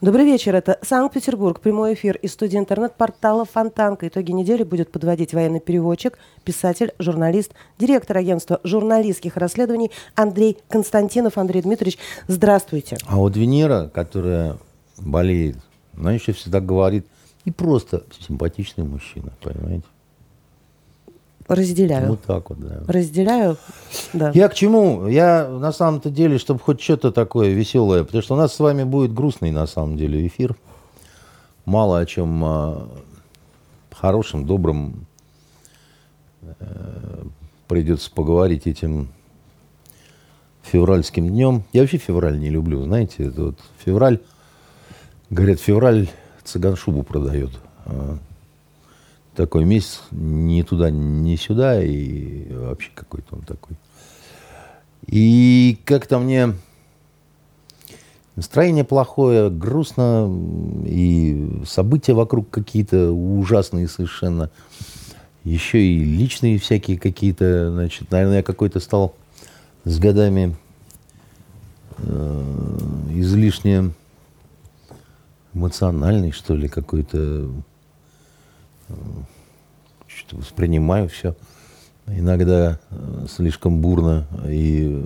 Добрый вечер. Это Санкт-Петербург. Прямой эфир из студии интернет-портала Фонтанка. Итоги недели будет подводить военный переводчик, писатель, журналист, директор агентства журналистских расследований Андрей Константинов. Андрей Дмитриевич, здравствуйте. А вот Венера, которая болеет, она еще всегда говорит, и просто симпатичный мужчина, понимаете? Разделяю. Вот так вот, да. Разделяю, да. Я к чему? Я на самом-то деле, чтобы хоть что-то такое веселое, потому что у нас с вами будет грустный на самом деле эфир. Мало о чем а, хорошем, добром э, придется поговорить этим февральским днем. Я вообще февраль не люблю, знаете, это вот февраль, говорят, февраль цыган шубу продает. Такой месяц ни туда, ни сюда, и вообще какой-то он такой. И как-то мне настроение плохое, грустно, и события вокруг какие-то ужасные совершенно. Еще и личные всякие какие-то, значит, наверное, я какой-то стал с годами э, излишне эмоциональный, что ли, какой-то что воспринимаю все иногда э, слишком бурно и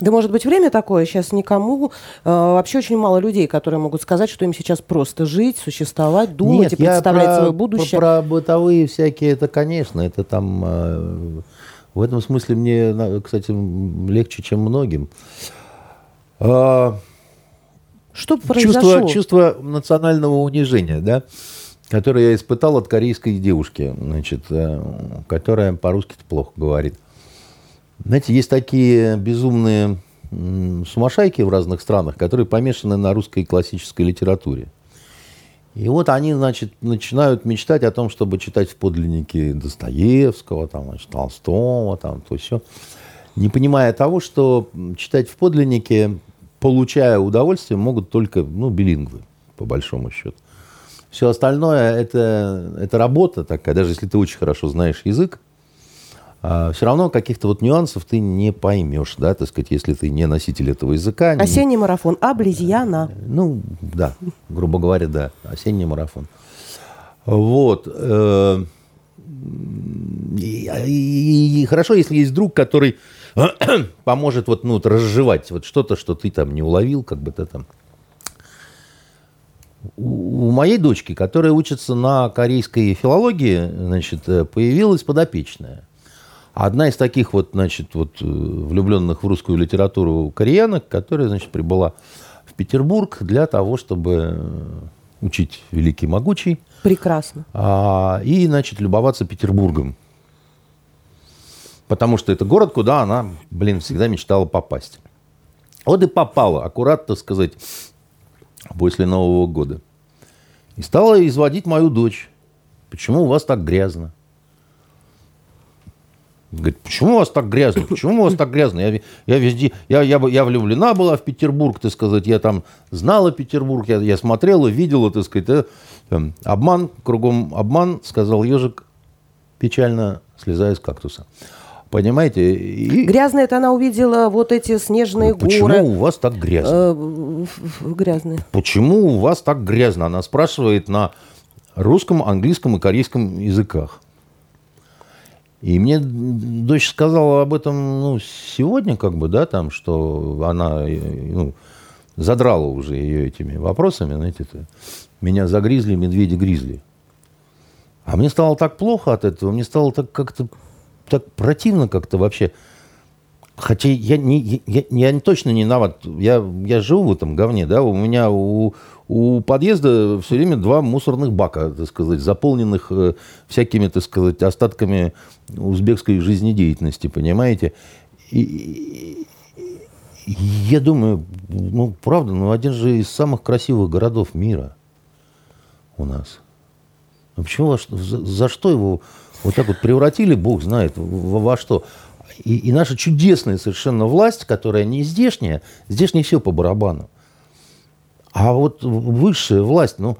да, может быть, время такое. Сейчас никому, э, вообще очень мало людей, которые могут сказать, что им сейчас просто жить, существовать, думать Нет, и представлять про, свое будущее. Про, про бытовые всякие, это, конечно, это там... Э, в этом смысле мне, кстати, легче, чем многим. А, что произошло? Чувство, чувство национального унижения, да? Который я испытал от корейской девушки, значит, э, которая по-русски плохо говорит. Знаете, есть такие безумные сумасшайки в разных странах, которые помешаны на русской классической литературе. И вот они, значит, начинают мечтать о том, чтобы читать в подлиннике Достоевского, там, значит, Толстого, там, то все, не понимая того, что читать в подлиннике, получая удовольствие, могут только, ну, билингвы, по большому счету. Все остальное это, это работа такая, даже если ты очень хорошо знаешь язык, а все равно каких-то вот нюансов ты не поймешь, да, так сказать, если ты не носитель этого языка. Осенний не... марафон, облизьяна. Ну, да, грубо говоря, да, осенний марафон. Вот. Э, и, и, и хорошо, если есть друг, который поможет вот, ну, вот разжевать вот что-то, что ты там не уловил, как бы ты там у моей дочки, которая учится на корейской филологии, значит, э, появилась подопечная. Одна из таких вот, значит, вот э, влюбленных в русскую литературу кореянок, которая, значит, прибыла в Петербург для того, чтобы э, учить великий могучий. Прекрасно. А, и, значит, любоваться Петербургом. Потому что это город, куда она, блин, всегда мечтала попасть. Вот и попала, аккуратно сказать, после Нового года. И стала изводить мою дочь. Почему у вас так грязно? Говорит, почему у вас так грязно? Почему у вас так грязно? Я, я везде, я, я, я влюблена была в Петербург, так сказать, я там знала Петербург, я, я смотрела, видела, так сказать, э, э, обман, кругом обман, сказал ежик, печально слезая с кактуса. Понимаете? И... Грязно это она увидела вот эти снежные ну, почему горы. Почему у вас так грязно? Э, грязные. Почему у вас так грязно? Она спрашивает на русском, английском и корейском языках. И мне дочь сказала об этом ну, сегодня, как бы, да, там, что она ну, задрала уже ее этими вопросами, знаете, это, меня загризли, медведи гризли. А мне стало так плохо от этого, мне стало так как-то так противно как-то вообще. Хотя я, не, я, я точно не виноват. Я, я живу в этом говне, да, у меня у, у подъезда все время два мусорных бака, так сказать, заполненных э, всякими, так сказать, остатками узбекской жизнедеятельности, понимаете? И, и я думаю, ну, правда, ну, один же из самых красивых городов мира у нас. А почему, за, за что его вот так вот превратили, бог знает, во, во что. И, и наша чудесная совершенно власть, которая не здешняя, здесь не все по барабану. А вот высшая власть, ну,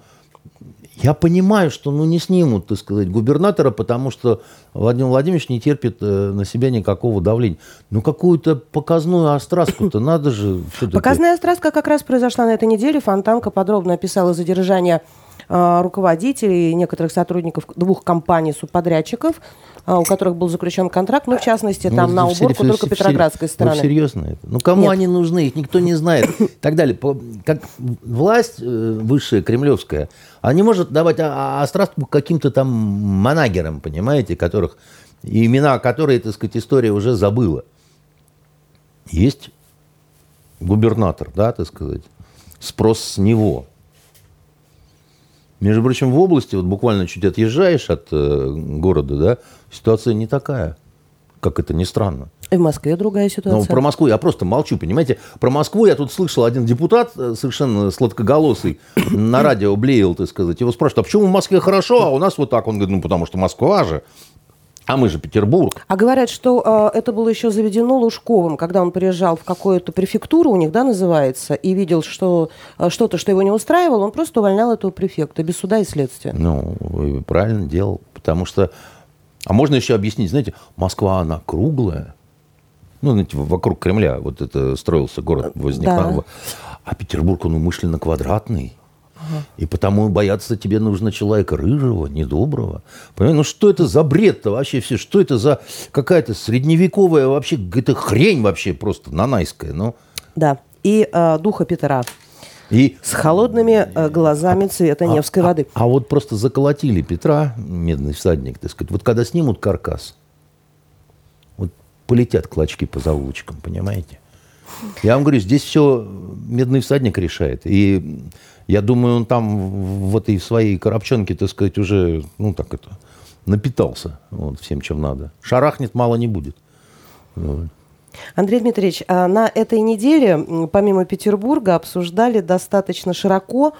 Я понимаю, что ну, не снимут, так сказать, губернатора, потому что Владимир Владимирович не терпит э, на себя никакого давления. Ну, какую-то показную острастку-то надо же... Показная острастка как раз произошла на этой неделе. Фонтанка подробно описала задержание руководителей и некоторых сотрудников двух компаний-субподрядчиков, э, у которых был заключен контракт, ну, в частности, там ну, на уборку все, только все, Петроградской все, стороны. Ну, серьезно это? Ну, кому Нет. они нужны? Их никто не знает. И так далее. Как власть высшая, кремлевская, она не может давать острастку каким-то там манагерам, понимаете, которых, имена которые, так сказать, история уже забыла. Есть губернатор, да, так сказать, спрос с него. Между прочим, в области, вот буквально чуть отъезжаешь от э, города, да, ситуация не такая, как это ни странно. И в Москве другая ситуация. Ну, про Москву я просто молчу, понимаете. Про Москву я тут слышал, один депутат э, совершенно сладкоголосый на радио блеял, так сказать. Его спрашивают, а почему в Москве хорошо, а у нас вот так? Он говорит, ну, потому что Москва же. А мы же Петербург. А говорят, что э, это было еще заведено Лужковым, когда он приезжал в какую-то префектуру, у них, да, называется, и видел, что э, что-то, что его не устраивало, он просто увольнял этого префекта без суда и следствия. Ну, правильно делал, потому что... А можно еще объяснить, знаете, Москва, она круглая, ну, знаете, вокруг Кремля вот это строился город возле да. А Петербург, он умышленно квадратный. И потому бояться тебе нужно человека рыжего, недоброго. Понимаете, ну что это за бред-то вообще все? Что это за какая-то средневековая вообще, это хрень вообще просто нанайская, ну? Да, и э, духа Петра. И... С холодными э, глазами цвета а, Невской а, воды. А, а вот просто заколотили Петра, медный всадник, так сказать. Вот когда снимут каркас, полетят клочки по завулочкам, понимаете? Я вам говорю, здесь все медный всадник решает. И я думаю, он там в этой своей коробчонке, так сказать, уже, ну так это, напитался вот, всем, чем надо. Шарахнет, мало не будет. Андрей Дмитриевич, а на этой неделе, помимо Петербурга, обсуждали достаточно широко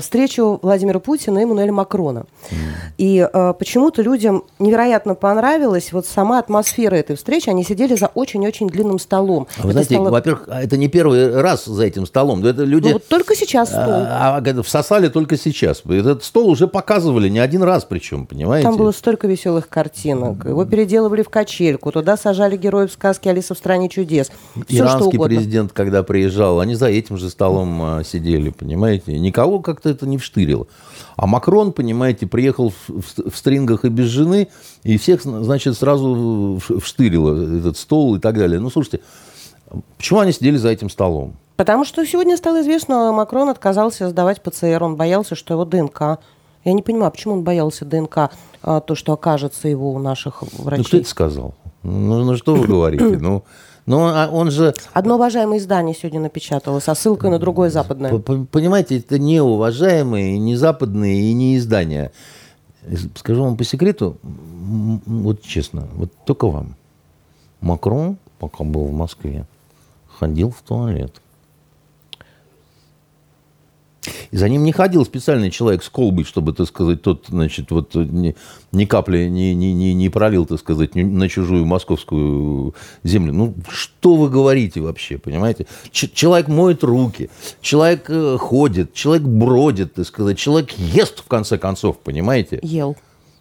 встречу Владимира Путина и Эммануэля Макрона. Mm. И э, почему-то людям невероятно понравилась вот сама атмосфера этой встречи. Они сидели за очень-очень длинным столом. А вы это знаете, стало... во-первых, а это не первый раз за этим столом. Это люди... Ну, вот только сейчас стол. А, а, всосали только сейчас. Этот стол уже показывали не один раз причем, понимаете? Там было столько веселых картинок. Его переделывали в качельку. Туда сажали героев сказки «Алиса в стране чудес». Все, Иранский президент, когда приезжал, они за этим же столом а, сидели, понимаете? Никого его как-то это не вштырило. А Макрон, понимаете, приехал в, в, стрингах и без жены, и всех, значит, сразу вштырило этот стол и так далее. Ну, слушайте, почему они сидели за этим столом? Потому что сегодня стало известно, Макрон отказался сдавать ПЦР, он боялся, что его ДНК я не понимаю, почему он боялся ДНК, а, то, что окажется его у наших врачей. Ну, кто это сказал? Ну, ну что вы говорите? Ну, но а он же... Одно уважаемое издание сегодня напечатало со ссылкой на другое западное. Понимаете, это не уважаемые, не западные и не издания. Скажу вам по секрету, вот честно, вот только вам. Макрон, пока был в Москве, ходил в туалет. И за ним не ходил специальный человек с колбой, чтобы, так сказать, тот, значит, вот ни, ни капли не, не, не, не пролил, так сказать, на чужую московскую землю. Ну, что вы говорите вообще, понимаете? Ч- человек моет руки, человек э, ходит, человек бродит, так сказать, человек ест, в конце концов, понимаете? Ел.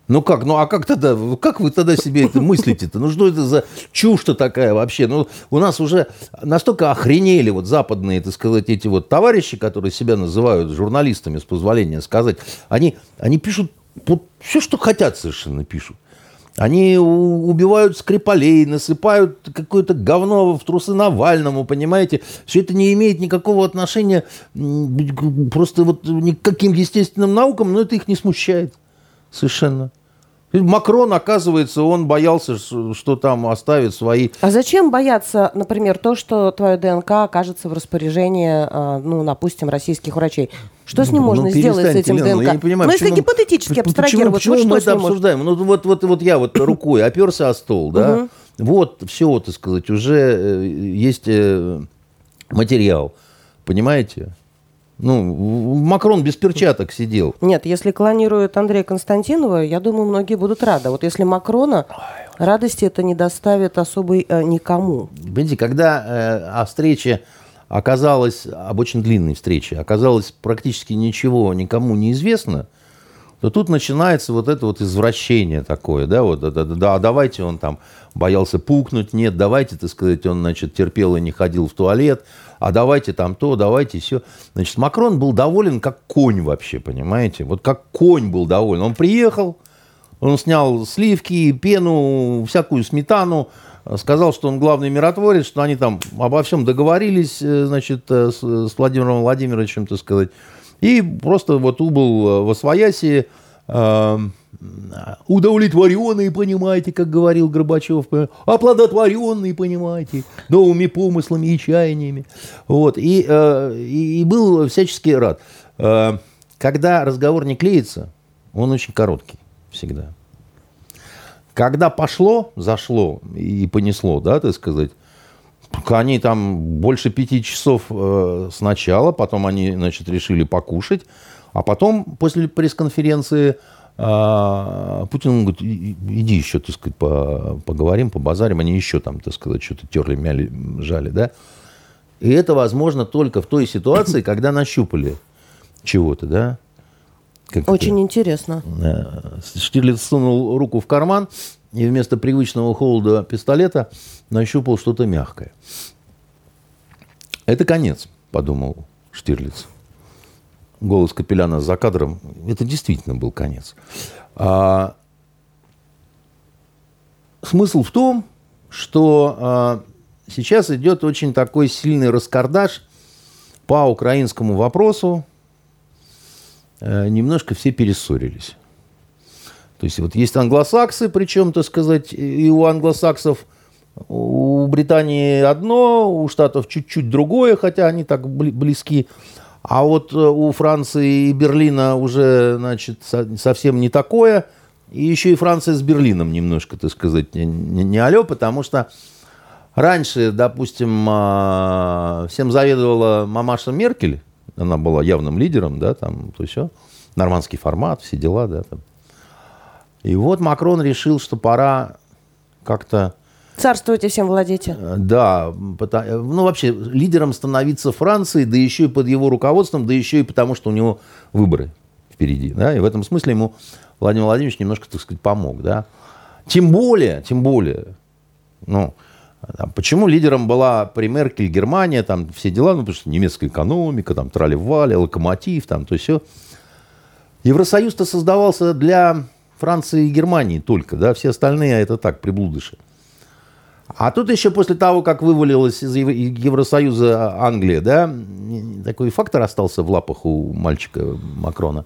Ну как, ну а как тогда, как вы тогда себе это мыслите-то? Ну что это за чушь-то такая вообще? Ну у нас уже настолько охренели вот западные, так сказать, эти вот товарищи, которые себя называют журналистами, с позволения сказать, они, они пишут все, что хотят совершенно пишут. Они убивают Скрипалей, насыпают какое-то говно в трусы Навальному, понимаете? Все это не имеет никакого отношения просто вот ни к каким естественным наукам, но это их не смущает совершенно. Макрон, оказывается, он боялся, что там оставит свои... А зачем бояться, например, то, что твое ДНК окажется в распоряжении, а, ну, допустим, российских врачей? Что с ним ну, можно ну, сделать с этим Лена, ДНК? Я не понимаю, ну, если гипотетически абстрагировать, почему, почему вот мы это обсуждаем? Ну, вот, вот, вот я вот рукой оперся о стол, да? Вот, все, так сказать, уже э, есть э, материал, понимаете? Ну, Макрон без перчаток сидел. Нет, если клонируют Андрея Константинова, я думаю, многие будут рады. Вот если Макрона, радости это не доставит особой э, никому. Понимаете, когда э, о встрече оказалось, об очень длинной встрече, оказалось практически ничего никому не известно, то тут начинается вот это вот извращение такое, да, вот, да, да, да, давайте он там боялся пукнуть, нет, давайте, так сказать, он, значит, терпел и не ходил в туалет, а давайте там то, давайте все. Значит, Макрон был доволен как конь вообще, понимаете? Вот как конь был доволен. Он приехал, он снял сливки, пену, всякую сметану, сказал, что он главный миротворец, что они там обо всем договорились, э, значит, э, с, с Владимиром Владимировичем, так сказать, и просто вот убыл э, во свояси, э, удовлетворенные, понимаете, как говорил Горбачев, оплодотворенные, понимаете, новыми помыслами и чаяниями. Вот, и, э, и был всячески рад. Э, когда разговор не клеится, он очень короткий всегда. Когда пошло, зашло и понесло, да, так сказать, они там больше пяти часов э, сначала, потом они, значит, решили покушать, а потом после пресс-конференции э, Путин говорит, иди еще, так сказать, по, поговорим, побазарим. Они еще там, так сказать, что-то терли, мяли, жали, да. И это возможно только в той ситуации, когда нащупали чего-то, да. Как Очень это? интересно. Штирлиц сунул руку в карман и вместо привычного холода пистолета нащупал что-то мягкое. Это конец, подумал Штирлиц. Голос Капеляна за кадром. Это действительно был конец. А, смысл в том, что а, сейчас идет очень такой сильный раскардаш по украинскому вопросу, Э, немножко все перессорились. То есть вот есть англосаксы, причем, так сказать, и у англосаксов у Британии одно, у Штатов чуть-чуть другое, хотя они так близки. А вот э, у Франции и Берлина уже, значит, совсем не такое. И еще и Франция с Берлином немножко, так сказать, не, не алё, потому что раньше, допустим, а, всем заведовала мамаша Меркель, она была явным лидером, да, там, то все. Нормандский формат, все дела, да. Там. И вот Макрон решил, что пора как-то... Царствуйте, всем владейте. Э, да, ну вообще лидером становиться Франции, да еще и под его руководством, да еще и потому, что у него выборы впереди, да, и в этом смысле ему Владимир Владимирович немножко, так сказать, помог, да. Тем более, тем более, ну, там, почему лидером была при Меркель Германия, там все дела, ну, потому что немецкая экономика, там трали-вали, локомотив, там то все. Евросоюз-то создавался для Франции и Германии только, да, все остальные это так, приблудыши. А тут еще после того, как вывалилась из Евросоюза Англия, да, такой фактор остался в лапах у мальчика Макрона.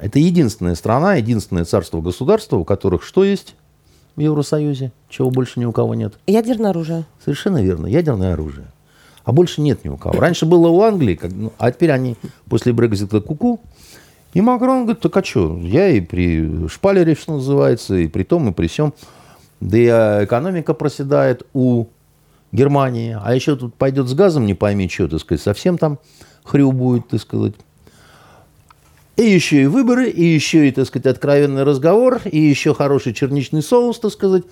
Это единственная страна, единственное царство-государство, у которых что есть? в Евросоюзе, чего больше ни у кого нет. Ядерное оружие. Совершенно верно, ядерное оружие. А больше нет ни у кого. Раньше было у Англии, ну, а теперь они после Брекзита куку. И Макрон говорит, так а что, я и при шпалере, что называется, и при том, и при всем. Да и а, экономика проседает у Германии. А еще тут пойдет с газом, не пойми что, так сказать, совсем там хрю будет, так сказать. И еще и выборы, и еще и, так сказать, откровенный разговор, и еще хороший черничный соус, так сказать.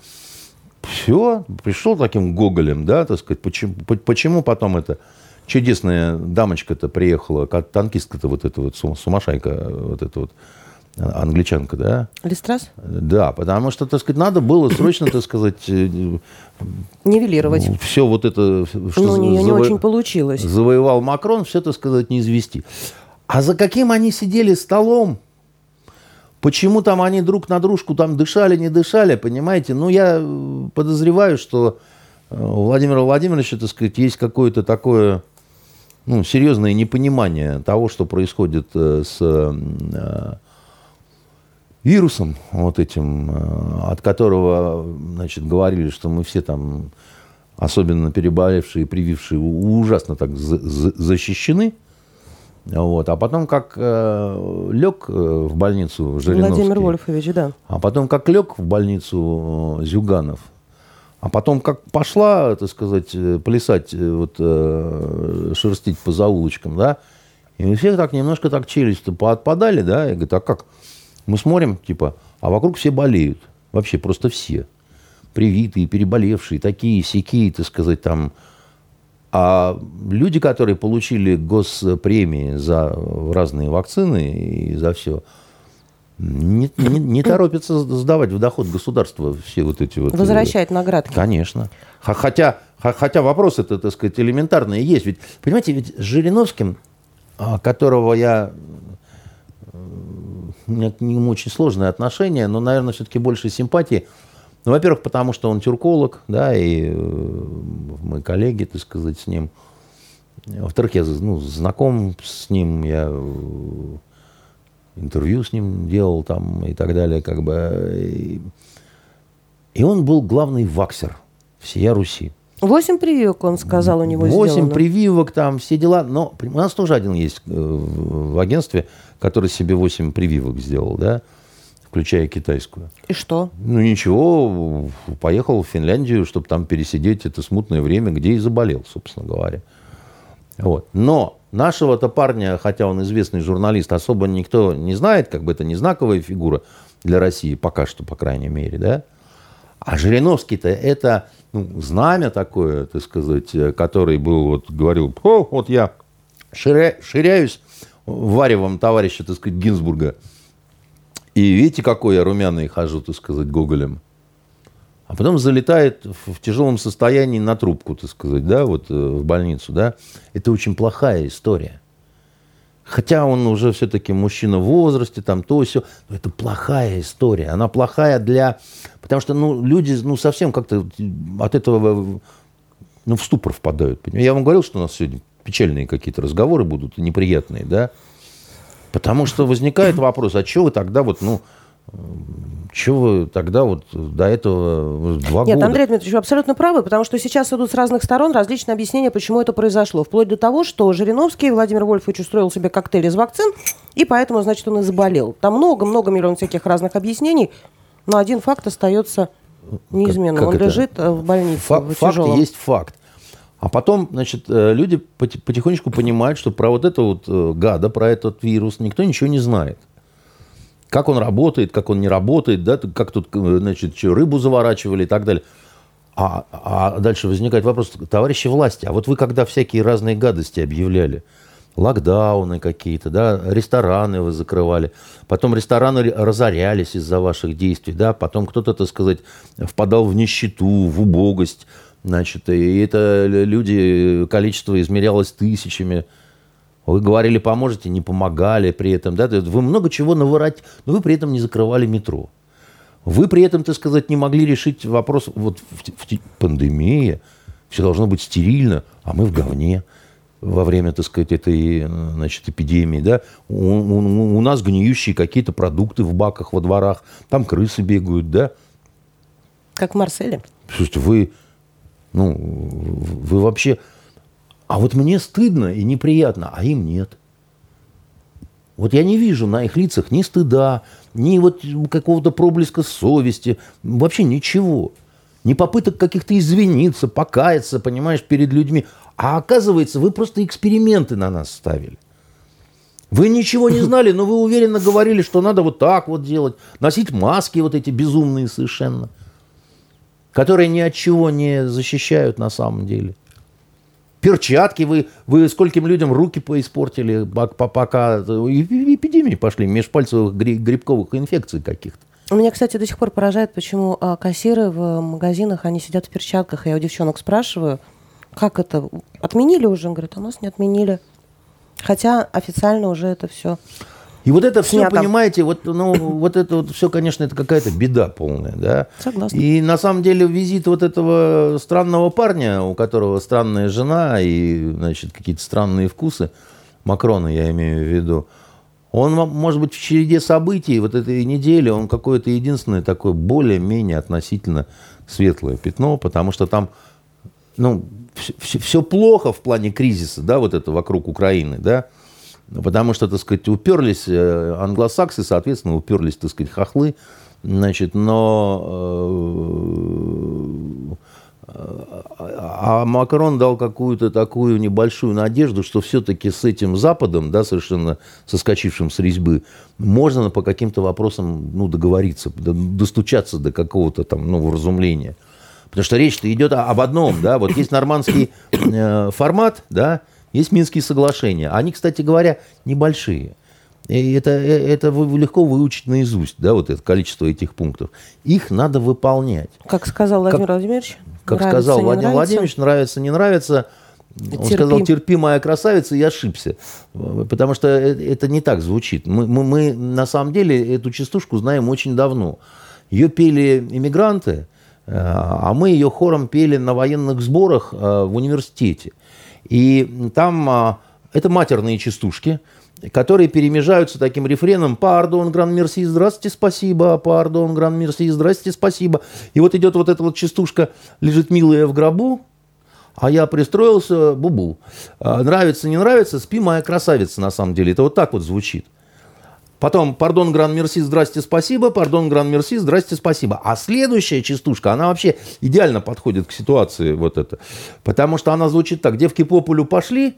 Все, пришел таким гоголем, да, так сказать, почему, почему потом это чудесная дамочка-то приехала, как танкистка-то вот эта вот сумасшайка, вот эта вот а, англичанка, да? Листрас? Да, потому что, так сказать, надо было срочно, так сказать... Э, Нивелировать. Все вот это... Что ну, у нее заво... не очень получилось. Завоевал Макрон, все, так сказать, не извести. А за каким они сидели столом? Почему там они друг на дружку там дышали, не дышали, понимаете? Ну, я э, подозреваю, что э, у Владимира Владимировича, так сказать, есть какое-то такое ну, серьезное непонимание того, что происходит э, с вирусом вот этим, от которого, значит, говорили, что мы все там, особенно переболевшие, привившие, ужасно так защищены. Вот. А потом, как э, лег э, в больницу Жириновский. Владимир Вольфович, да. А потом, как лег в больницу э, Зюганов. А потом, как пошла, так сказать, э, плясать, вот, э, шерстить по заулочкам, да, и у всех так немножко так челюсти поотпадали, да, и говорит, а как? Мы смотрим, типа, а вокруг все болеют. Вообще просто все. Привитые, переболевшие, такие, сякие, так сказать, там, а люди, которые получили госпремии за разные вакцины и за все, не, не, не торопится сдавать в доход государства все вот эти вот... Возвращает наградки. Конечно. Хотя, хотя вопрос это, так сказать, элементарный есть. Ведь, понимаете, ведь с Жириновским, а, которого я... У меня к нему очень сложные отношения, но, наверное, все-таки больше симпатии. Ну, во-первых, потому что он тюрколог, да, и э, мы коллеги, так сказать, с ним. Во-вторых, я ну, знаком с ним, я э, интервью с ним делал там и так далее, как бы. И он был главный ваксер всея Руси. Восемь прививок, он сказал, у него Восемь сделано. прививок, там все дела. Но у нас тоже один есть э, в агентстве, который себе восемь прививок сделал, да, включая китайскую. И что? Ну ничего, поехал в Финляндию, чтобы там пересидеть это смутное время, где и заболел, собственно говоря. Вот. Но нашего-то парня, хотя он известный журналист, особо никто не знает, как бы это не знаковая фигура для России, пока что, по крайней мере, да. А Жириновский-то это ну, знамя такое, так сказать, который был, вот говорил, О, вот я ширя, ширяюсь варевом товарища, так сказать, Гинзбурга. И видите, какой я румяный хожу, так сказать, Гоголем а потом залетает в тяжелом состоянии на трубку, так сказать, да, вот э, в больницу, да, это очень плохая история. Хотя он уже все-таки мужчина в возрасте, там то все, но это плохая история. Она плохая для... Потому что ну, люди ну, совсем как-то от этого ну, в ступор впадают. Я вам говорил, что у нас сегодня печальные какие-то разговоры будут, неприятные, да? Потому что возникает вопрос, а что вы тогда вот, ну, чего вы тогда вот до этого два Нет, года? Андрей Дмитриевич, вы абсолютно правы, потому что сейчас идут с разных сторон различные объяснения, почему это произошло. Вплоть до того, что Жириновский Владимир Вольфович устроил себе коктейль из вакцин, и поэтому, значит, он и заболел. Там много-много миллионов всяких разных объяснений, но один факт остается неизменным. Как, как он это? лежит э, в больнице. Факт, в факт есть факт. А потом, значит, э, люди потихонечку понимают, что про вот это вот э, гада, про этот вирус никто ничего не знает как он работает, как он не работает, да, как тут, значит, что, рыбу заворачивали и так далее. А, а дальше возникает вопрос, товарищи власти, а вот вы когда всякие разные гадости объявляли, локдауны какие-то, да, рестораны вы закрывали, потом рестораны разорялись из-за ваших действий, да, потом кто-то, так сказать, впадал в нищету, в убогость, значит, и это люди, количество измерялось тысячами, вы говорили, поможете, не помогали при этом. Да? Вы много чего наворать, но вы при этом не закрывали метро. Вы при этом, так сказать, не могли решить вопрос, вот в, в, пандемия, все должно быть стерильно, а мы в говне во время, так сказать, этой значит, эпидемии. Да? У, у, у нас гниющие какие-то продукты в баках во дворах, там крысы бегают, да? Как в Марселе. Слушайте, вы, ну, вы вообще а вот мне стыдно и неприятно, а им нет. Вот я не вижу на их лицах ни стыда, ни вот какого-то проблеска совести, вообще ничего. Ни попыток каких-то извиниться, покаяться, понимаешь, перед людьми. А оказывается, вы просто эксперименты на нас ставили. Вы ничего не знали, но вы уверенно говорили, что надо вот так вот делать. Носить маски вот эти безумные совершенно. Которые ни от чего не защищают на самом деле перчатки, вы, вы скольким людям руки поиспортили, пока эпидемии пошли, межпальцевых грибковых инфекций каких-то. У меня, кстати, до сих пор поражает, почему а, кассиры в магазинах, они сидят в перчатках. Я у девчонок спрашиваю, как это, отменили уже? Он говорит, а нас не отменили. Хотя официально уже это все и вот это все, Снято. понимаете, вот, ну, вот это вот все, конечно, это какая-то беда полная, да. Согласна. И на самом деле визит вот этого странного парня, у которого странная жена и, значит, какие-то странные вкусы, Макрона я имею в виду, он, может быть, в череде событий вот этой недели, он какое-то единственное такое более-менее относительно светлое пятно, потому что там, ну, все, все плохо в плане кризиса, да, вот это вокруг Украины, да, Потому что, так сказать, уперлись э, англосаксы, соответственно, уперлись, так сказать, хохлы. Значит, но э, а Макрон дал какую-то такую небольшую надежду, что все-таки с этим Западом, да, совершенно соскочившим с резьбы, можно по каким-то вопросам ну, договориться, достучаться до какого-то там ну, вразумления. Потому что речь-то идет об одном, да, вот есть нормандский э, формат, да, есть Минские соглашения. Они, кстати говоря, небольшие. И это, э, это легко выучить наизусть, да, вот это количество этих пунктов. Их надо выполнять. Как сказал Владимир как, Владимирович? Как нравится, сказал Владимир нравится? Владимирович, нравится, не нравится. Он Терпи. сказал, терпи, моя красавица, и ошибся. Потому что э, это не так звучит. Мы, мы, мы на самом деле эту частушку знаем очень давно. Ее пели иммигранты, э, а мы ее хором пели на военных сборах в университете. И там а, это матерные частушки – которые перемежаются таким рефреном «Пардон, гран мерси, здравствуйте, спасибо, пардон, гран мерси, здравствуйте, спасибо». И вот идет вот эта вот частушка «Лежит милая в гробу», а я пристроился, бубу. А, нравится, не нравится, спи, моя красавица, на самом деле. Это вот так вот звучит. Потом «Пардон, гран мерси, здрасте, спасибо», «Пардон, гран мерси, здрасте, спасибо». А следующая частушка, она вообще идеально подходит к ситуации вот это. Потому что она звучит так. «Девки по полю пошли»,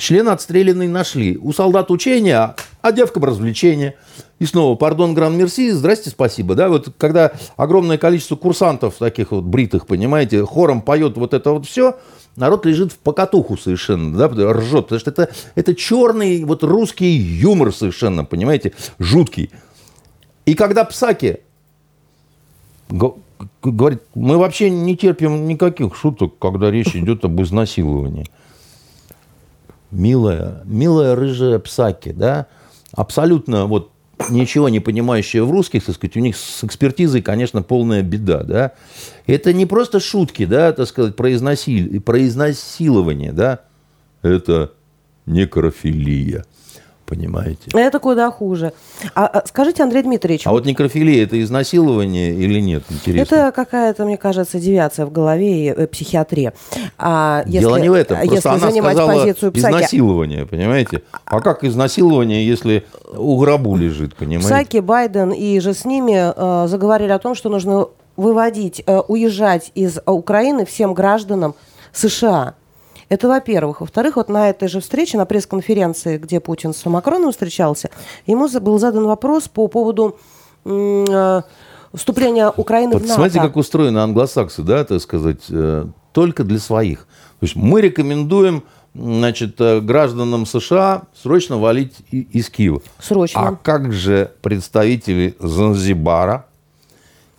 Член отстрелянный нашли. У солдат учения, а девкам развлечения. И снова, пардон, гран-мерси, здрасте, спасибо. Да, вот когда огромное количество курсантов таких вот бритых, понимаете, хором поет вот это вот все, народ лежит в покатуху совершенно, да, ржет, потому что это, это черный вот русский юмор совершенно, понимаете, жуткий. И когда Псаки говорит, мы вообще не терпим никаких шуток, когда речь идет об изнасиловании милая, милая рыжая псаки, да, абсолютно вот ничего не понимающая в русских, так сказать, у них с экспертизой, конечно, полная беда, да. Это не просто шутки, да, так сказать, про, изнасил... про изнасилование, да, это некрофилия. Понимаете? Это куда хуже. А, а, скажите, Андрей Дмитриевич. А вот некрофилия это изнасилование или нет? Интересно. Это какая-то, мне кажется, девиация в голове и э, психиатрия. А если, Дело не в этом. Просто если она занимать сказала позицию псаки... изнасилование, понимаете? А как изнасилование, если у гробу лежит, понимаете? Псаки, Байден и же с ними э, заговорили о том, что нужно выводить, э, уезжать из Украины всем гражданам США. Это во-первых. Во-вторых, вот на этой же встрече, на пресс-конференции, где Путин с Макроном встречался, ему был задан вопрос по поводу э, вступления Украины вот в НАТО. Смотрите, как устроены англосаксы, да, так сказать, э, только для своих. То есть мы рекомендуем значит, э, гражданам США срочно валить из Киева. Срочно. А как же представители Занзибара?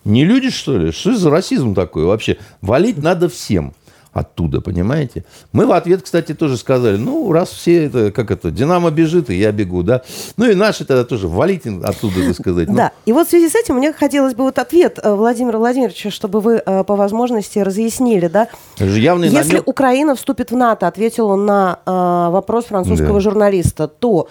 Не люди, что ли? Что за расизм такой вообще? Валить надо всем оттуда, понимаете? Мы в ответ, кстати, тоже сказали, ну, раз все это, как это, Динамо бежит, и я бегу, да. Ну, и наши тогда тоже, валите оттуда, так сказать. Ну. Да, и вот в связи с этим мне хотелось бы вот ответ э, Владимира Владимировича, чтобы вы э, по возможности разъяснили, да. Явный Если намек... Украина вступит в НАТО, ответил он на э, вопрос французского да. журналиста, то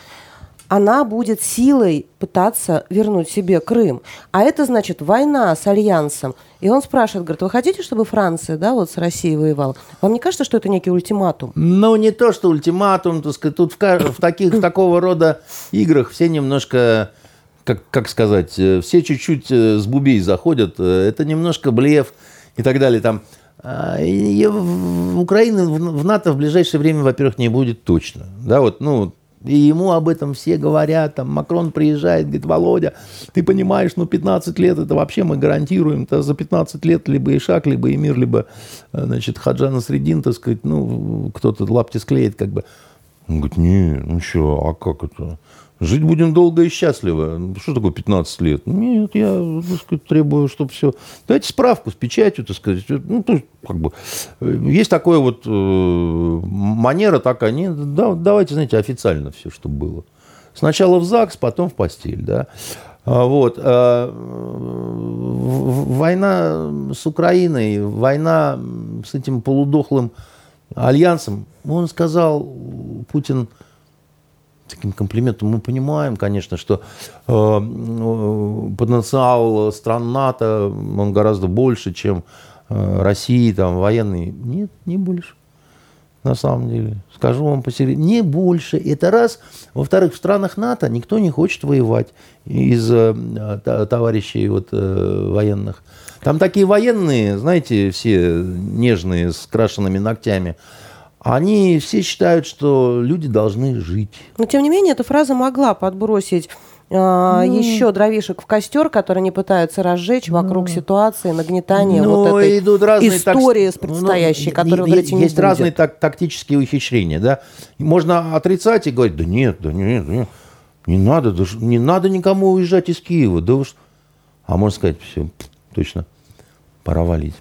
она будет силой пытаться вернуть себе Крым. А это значит война с Альянсом. И он спрашивает, говорит, вы хотите, чтобы Франция, да, вот с Россией воевала? Вам не кажется, что это некий ультиматум? Ну, не то, что ультиматум, так сказать, тут в, в таких, такого рода играх все немножко, как, как сказать, э, все чуть-чуть э, с бубей заходят. Э, это немножко блеф и так далее. Там, а, и Украины в НАТО в ближайшее время, во-первых, не будет точно. Да, вот, ну, и ему об этом все говорят. Там Макрон приезжает, говорит, Володя, ты понимаешь, ну 15 лет это вообще мы гарантируем. Это за 15 лет либо Ишак, либо Эмир, либо э, значит, Хаджана Средин, так сказать, ну кто-то лапти склеит как бы. Он говорит, не, ну что, а как это? Жить будем долго и счастливо. Что такое 15 лет? Нет, я сказать, требую, чтобы все... Дайте справку с печатью, так сказать. Ну, то, как бы, э, есть такое вот э, манера такая. Не, да, давайте, знаете, официально все, чтобы было. Сначала в ЗАГС, потом в постель, да. А, вот. А, война с Украиной, война с этим полудохлым альянсом. Он сказал, Путин, таким комплиментом. Мы понимаем, конечно, что э, потенциал стран НАТО, он гораздо больше, чем э, России, там, военный. Нет, не больше. На самом деле. Скажу вам по себе. Не больше. Это раз. Во-вторых, в странах НАТО никто не хочет воевать из э, товарищей вот, э, военных. Там такие военные, знаете, все нежные, с крашенными ногтями. Они все считают, что люди должны жить. Но тем не менее, эта фраза могла подбросить а, ну, еще дровишек в костер, которые они пытаются разжечь ну, вокруг ситуации нагнетания ну, вот этой идут разные истории так, предстоящей, ну, которую говорите, Есть будет. разные так, тактические ухищрения, да. Можно отрицать и говорить, да нет, да нет, да нет. Не надо, даже, не надо никому уезжать из Киева. Да уж. А можно сказать, все, точно, пора валить.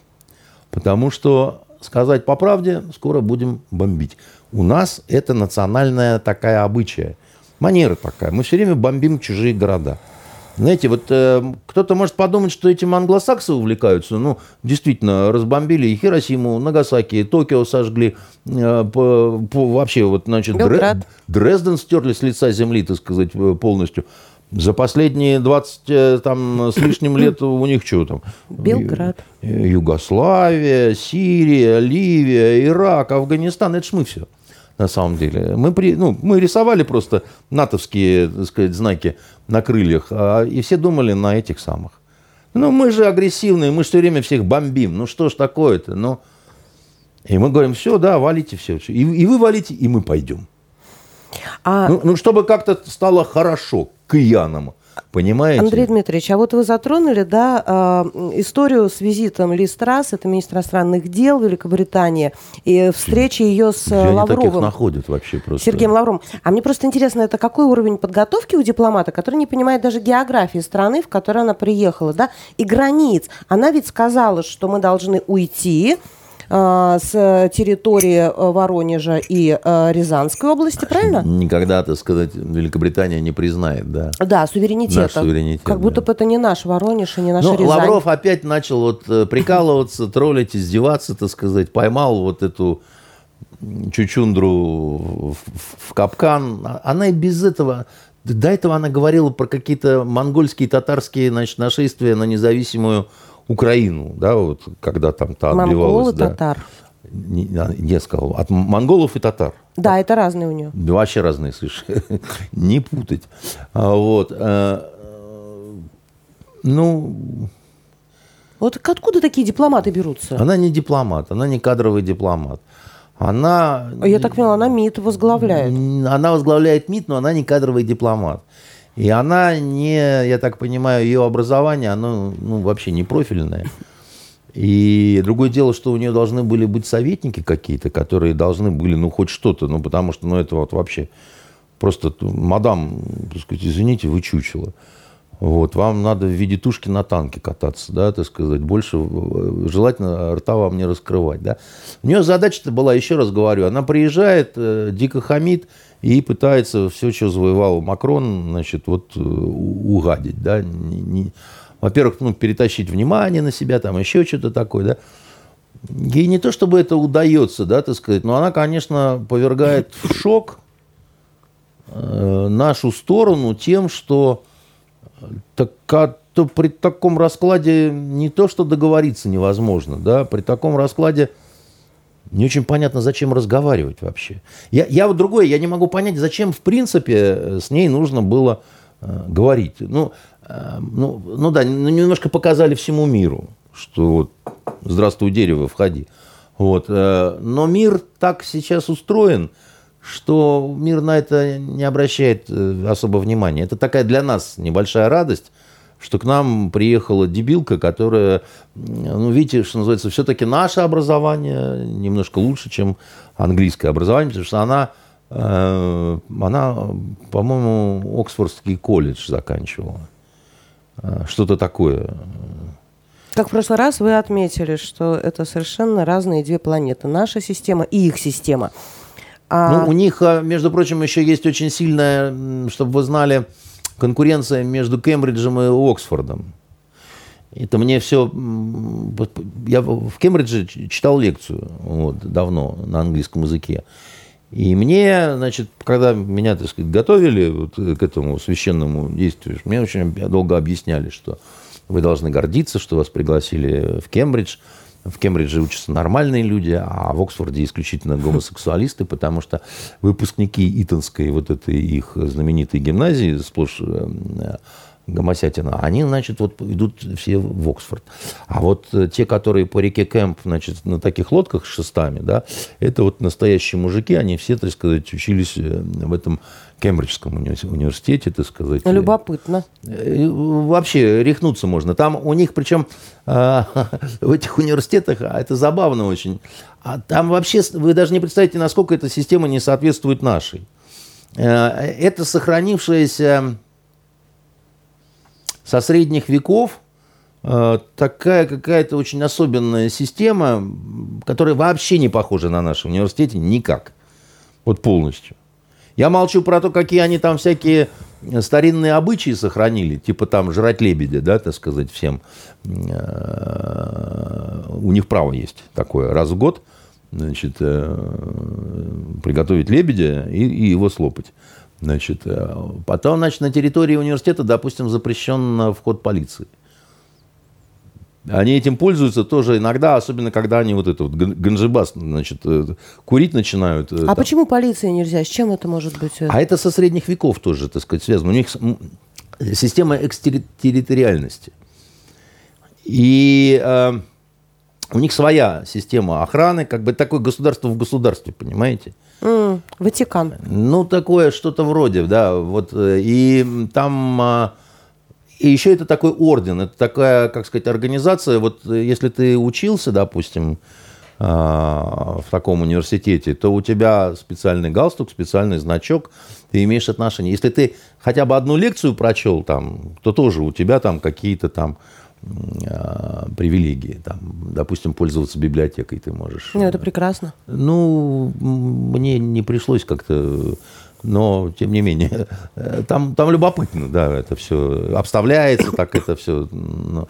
Потому что, сказать по правде, скоро будем бомбить. У нас это национальная такая обычая. Манера такая. Мы все время бомбим чужие города. Знаете, вот э, кто-то может подумать, что этим англосаксы увлекаются. Ну, действительно, разбомбили и Хиросиму, Нагасаки, Токио сожгли. Э, по, по, вообще, вот, значит, Дре, Дрезден стерли с лица земли, так сказать, полностью. За последние 20 э, там, с лишним лет у них что там? Белград. Югославия, Сирия, Ливия, Ирак, Афганистан. Это ж мы все на самом деле. Мы, при, ну, мы рисовали просто натовские, так сказать, знаки на крыльях, а, и все думали на этих самых. Ну, мы же агрессивные, мы все время всех бомбим. Ну, что ж такое-то? Ну, и мы говорим, все, да, валите все. И, и вы валите, и мы пойдем. А... Ну, ну, чтобы как-то стало хорошо к иянам. Понимаете? Андрей Дмитриевич, а вот вы затронули, да, э, историю с визитом Ли Страс, это министр иностранных дел Великобритании, и встречи ее с Где Лавровым. Они находят вообще просто. Сергеем Лавровым. А мне просто интересно, это какой уровень подготовки у дипломата, который не понимает даже географии страны, в которой она приехала, да, и границ. Она ведь сказала, что мы должны уйти, а, с территории э, Воронежа и э, Рязанской области, правильно? Никогда, так сказать, Великобритания не признает, да. Да, суверенитет. Наш суверенитет. Как да. будто бы это не наш Воронеж и не наша ну, Рязань. Лавров опять начал вот э, прикалываться, троллить, издеваться, так сказать, поймал вот эту чучундру в, в капкан. Она и без этого... До этого она говорила про какие-то монгольские, татарские значит, нашествия на независимую Украину, да, вот когда там то отбивалась. Монголы, да. татар. Не, не сказал, от монголов и татар. Да, это разные у нее. Вообще разные, слышь. не путать. А, вот. А, ну... Вот откуда такие дипломаты берутся? Она не дипломат, она не кадровый дипломат. Она... Я так поняла, она МИД возглавляет. Она возглавляет МИД, но она не кадровый дипломат. И она не, я так понимаю, ее образование, оно ну, вообще не профильное. И другое дело, что у нее должны были быть советники какие-то, которые должны были, ну, хоть что-то, ну, потому что, ну, это вот вообще просто, мадам, так сказать, извините, вы чучело. Вот, вам надо в виде тушки на танке кататься, да, так сказать, больше э, желательно рта вам не раскрывать, да. У нее задача-то была, еще раз говорю, она приезжает, э, дико хамит, и пытается все, что завоевал Макрон, значит, вот э, угадить, да, не, не, во-первых, ну, перетащить внимание на себя, там еще что-то такое, да. Ей не то, чтобы это удается, да, так сказать, но она, конечно, повергает в шок нашу сторону тем, что так, а, то при таком раскладе не то, что договориться невозможно, да, при таком раскладе не очень понятно, зачем разговаривать вообще. Я, я вот другое, я не могу понять, зачем в принципе э, с ней нужно было э, говорить. Ну, э, ну, ну да, ну, немножко показали всему миру, что вот здравствуй, дерево, входи. Вот. Э, но мир так сейчас устроен, что мир на это не обращает э, особо внимания. Это такая для нас небольшая радость, что к нам приехала дебилка, которая, ну, видите, что называется, все-таки наше образование немножко лучше, чем английское образование, потому что она, э, она по-моему, Оксфордский колледж заканчивала. Э, что-то такое. Как в прошлый раз вы отметили, что это совершенно разные две планеты. Наша система и их система. А... Ну, у них, э, между прочим, еще есть очень сильная, чтобы вы знали, конкуренция между Кембриджем и Оксфордом. Это мне все... Я в Кембридже читал лекцию вот, давно на английском языке. И мне, значит, когда меня, так сказать, готовили вот к этому священному действию, мне очень долго объясняли, что вы должны гордиться, что вас пригласили в Кембридж – в Кембридже учатся нормальные люди, а в Оксфорде исключительно гомосексуалисты, потому что выпускники Итонской вот этой их знаменитой гимназии, сплошь э, гомосятина, они, значит, вот идут все в Оксфорд. А вот э, те, которые по реке Кэмп, значит, на таких лодках с шестами, да, это вот настоящие мужики, они все, так сказать, учились э, в этом Кембриджском университете, так сказать. Любопытно. Э, вообще рехнуться можно. Там у них, причем в этих университетах, а это забавно очень, а там вообще, вы даже не представляете, насколько эта система не соответствует нашей. это сохранившаяся со средних веков э, такая какая-то очень особенная система, которая вообще не похожа на нашем университете никак. Вот полностью. Я молчу про то, какие они там всякие старинные обычаи сохранили, типа там жрать лебедя, да, так сказать, всем. Э, у них право есть такое раз в год, значит, э, приготовить лебедя и, и его слопать. Значит, э, потом, значит, на территории университета, допустим, запрещен вход полиции. Они этим пользуются тоже иногда, особенно когда они вот это вот ганжибас, значит, э, курить начинают. Э, а там. почему полиции нельзя? С чем это может быть? А это со средних веков тоже, так сказать, связано. У них система экстерриториальности. И э, у них своя система охраны, как бы такое государство в государстве, понимаете? Mm, Ватикан. Ну, такое что-то вроде, да. Вот, э, и там... А, и еще это такой орден, это такая, как сказать, организация. Вот э, если ты учился, допустим, а, в таком университете, то у тебя специальный галстук, специальный значок, ты имеешь отношение. Если ты хотя бы одну лекцию прочел там, то тоже у тебя там какие-то там а, привилегии. Там, допустим, пользоваться библиотекой ты можешь. Ну, это прекрасно. Ну, мне не пришлось как-то но тем не менее, там, там любопытно, да, это все обставляется, так это все. Ну,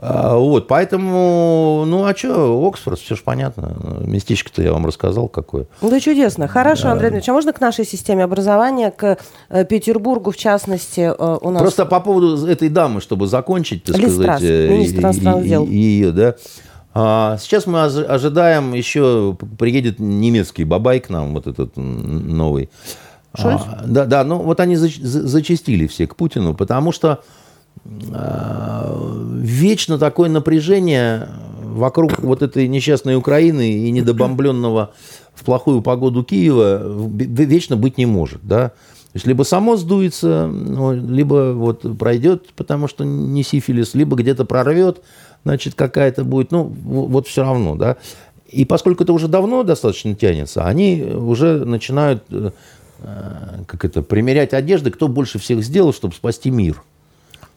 а, вот, поэтому, ну, а что, Оксфорд, все же понятно. Местечко-то я вам рассказал какое. Да чудесно. Хорошо. Андрей Андреевич, а можно к нашей системе образования, к э, Петербургу, в частности, э, у нас... Просто по поводу этой дамы, чтобы закончить, так Листрас, сказать, э, министр дел. ее, да, а, Сейчас мы ожидаем, еще приедет немецкий бабай к нам, вот этот новый. Шольц? А, да, да, ну вот они зачастили все к Путину, потому что а, вечно такое напряжение вокруг вот этой несчастной Украины и недобомбленного в плохую погоду Киева вечно быть не может, да. То есть либо само сдуется, ну, либо вот пройдет, потому что не сифилис, либо где-то прорвет, значит, какая-то будет, ну, вот все равно, да. И поскольку это уже давно достаточно тянется, они уже начинают Э, как это, примерять одежды, кто больше всех сделал, чтобы спасти мир.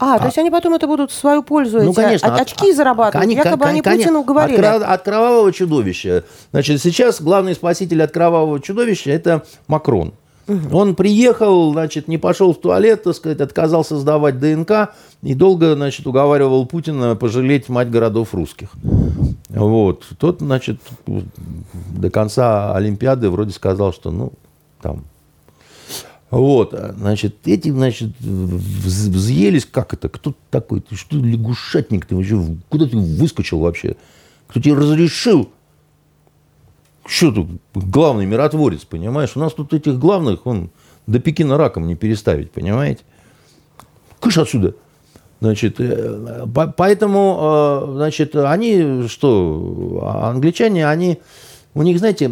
А, а, то есть они потом это будут в свою пользу, ну, эти конечно, очки от, зарабатывать, они, якобы они Путину говорили. От, от кровавого чудовища. Значит, сейчас главный спаситель от кровавого чудовища – это Макрон. Угу. Он приехал, значит, не пошел в туалет, так сказать, отказался сдавать ДНК и долго, значит, уговаривал Путина пожалеть мать городов русских. Вот. Тот, значит, до конца Олимпиады вроде сказал, что, ну, там, вот, а, значит, эти, значит, взъелись, как это, кто такой, ты что, лягушатник ты вообще, куда ты выскочил вообще? Кто тебе разрешил? Что тут, главный миротворец, понимаешь? У нас тут этих главных, он до Пекина раком не переставить, понимаете? Кыш отсюда. Значит, э, поэтому, э, значит, они, что, англичане, они, у них, знаете,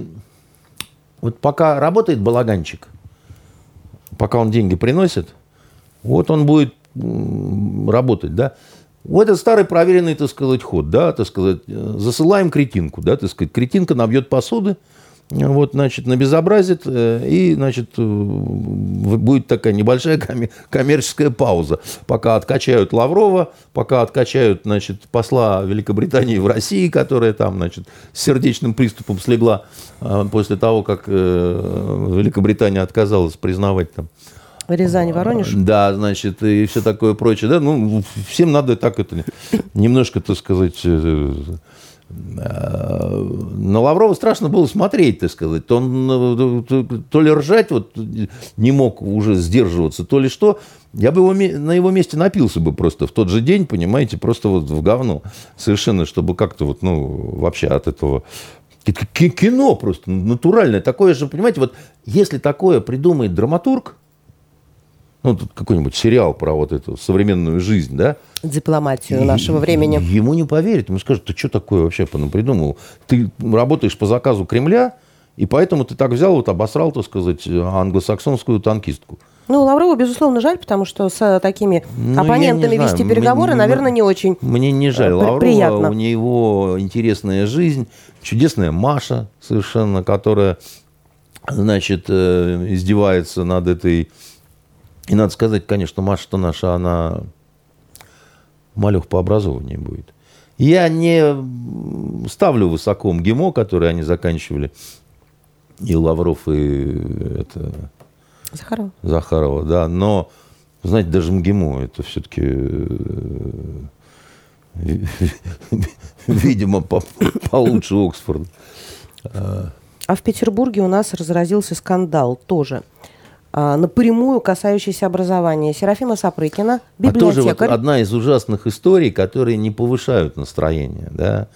вот пока работает балаганчик – пока он деньги приносит, вот он будет работать, да. Вот это старый проверенный, так сказать, ход, да, так сказать, засылаем кретинку, да, так сказать, кретинка набьет посуды, вот, значит, набезобразит, э, и, значит, э, будет такая небольшая коммерческая пауза, пока откачают Лаврова, пока откачают, значит, посла Великобритании в России, которая там, значит, с сердечным приступом слегла э, после того, как Великобритания отказалась признавать там Рязань, Воронеж. Да, значит, и все такое прочее. Да, ну, всем надо так это немножко, так сказать, на Лаврова страшно было смотреть, так сказать. Он то ли ржать вот не мог уже сдерживаться, то ли что. Я бы его, на его месте напился бы просто в тот же день, понимаете, просто вот в говно. Совершенно, чтобы как-то вот, ну, вообще от этого... Кино просто натуральное. Такое же, понимаете, вот если такое придумает драматург, ну, тут какой-нибудь сериал про вот эту современную жизнь, да? Дипломатию и, нашего времени. Ему не поверят, ему скажут, ты что такое вообще придумал? Ты работаешь по заказу Кремля, и поэтому ты так взял, вот обосрал, так сказать, англосаксонскую танкистку. Ну, Лаврову, безусловно, жаль, потому что с такими ну, оппонентами вести переговоры, мне, наверное, не очень Мне не жаль Лаврова, приятно. у него интересная жизнь, чудесная Маша совершенно, которая значит, э, издевается над этой... И надо сказать, конечно, Маша-то наша, она малюх по образованию будет. Я не ставлю высоко МГИМО, который они заканчивали, и Лавров, и это... Захарова. Захарова, да, но, знаете, даже МГИМО это все-таки, видимо, получше Оксфорда. А в Петербурге у нас разразился скандал тоже напрямую касающийся образования. Серафима Сапрыкина, библиотекарь. А тоже вот одна из ужасных историй, которые не повышают настроение. Да?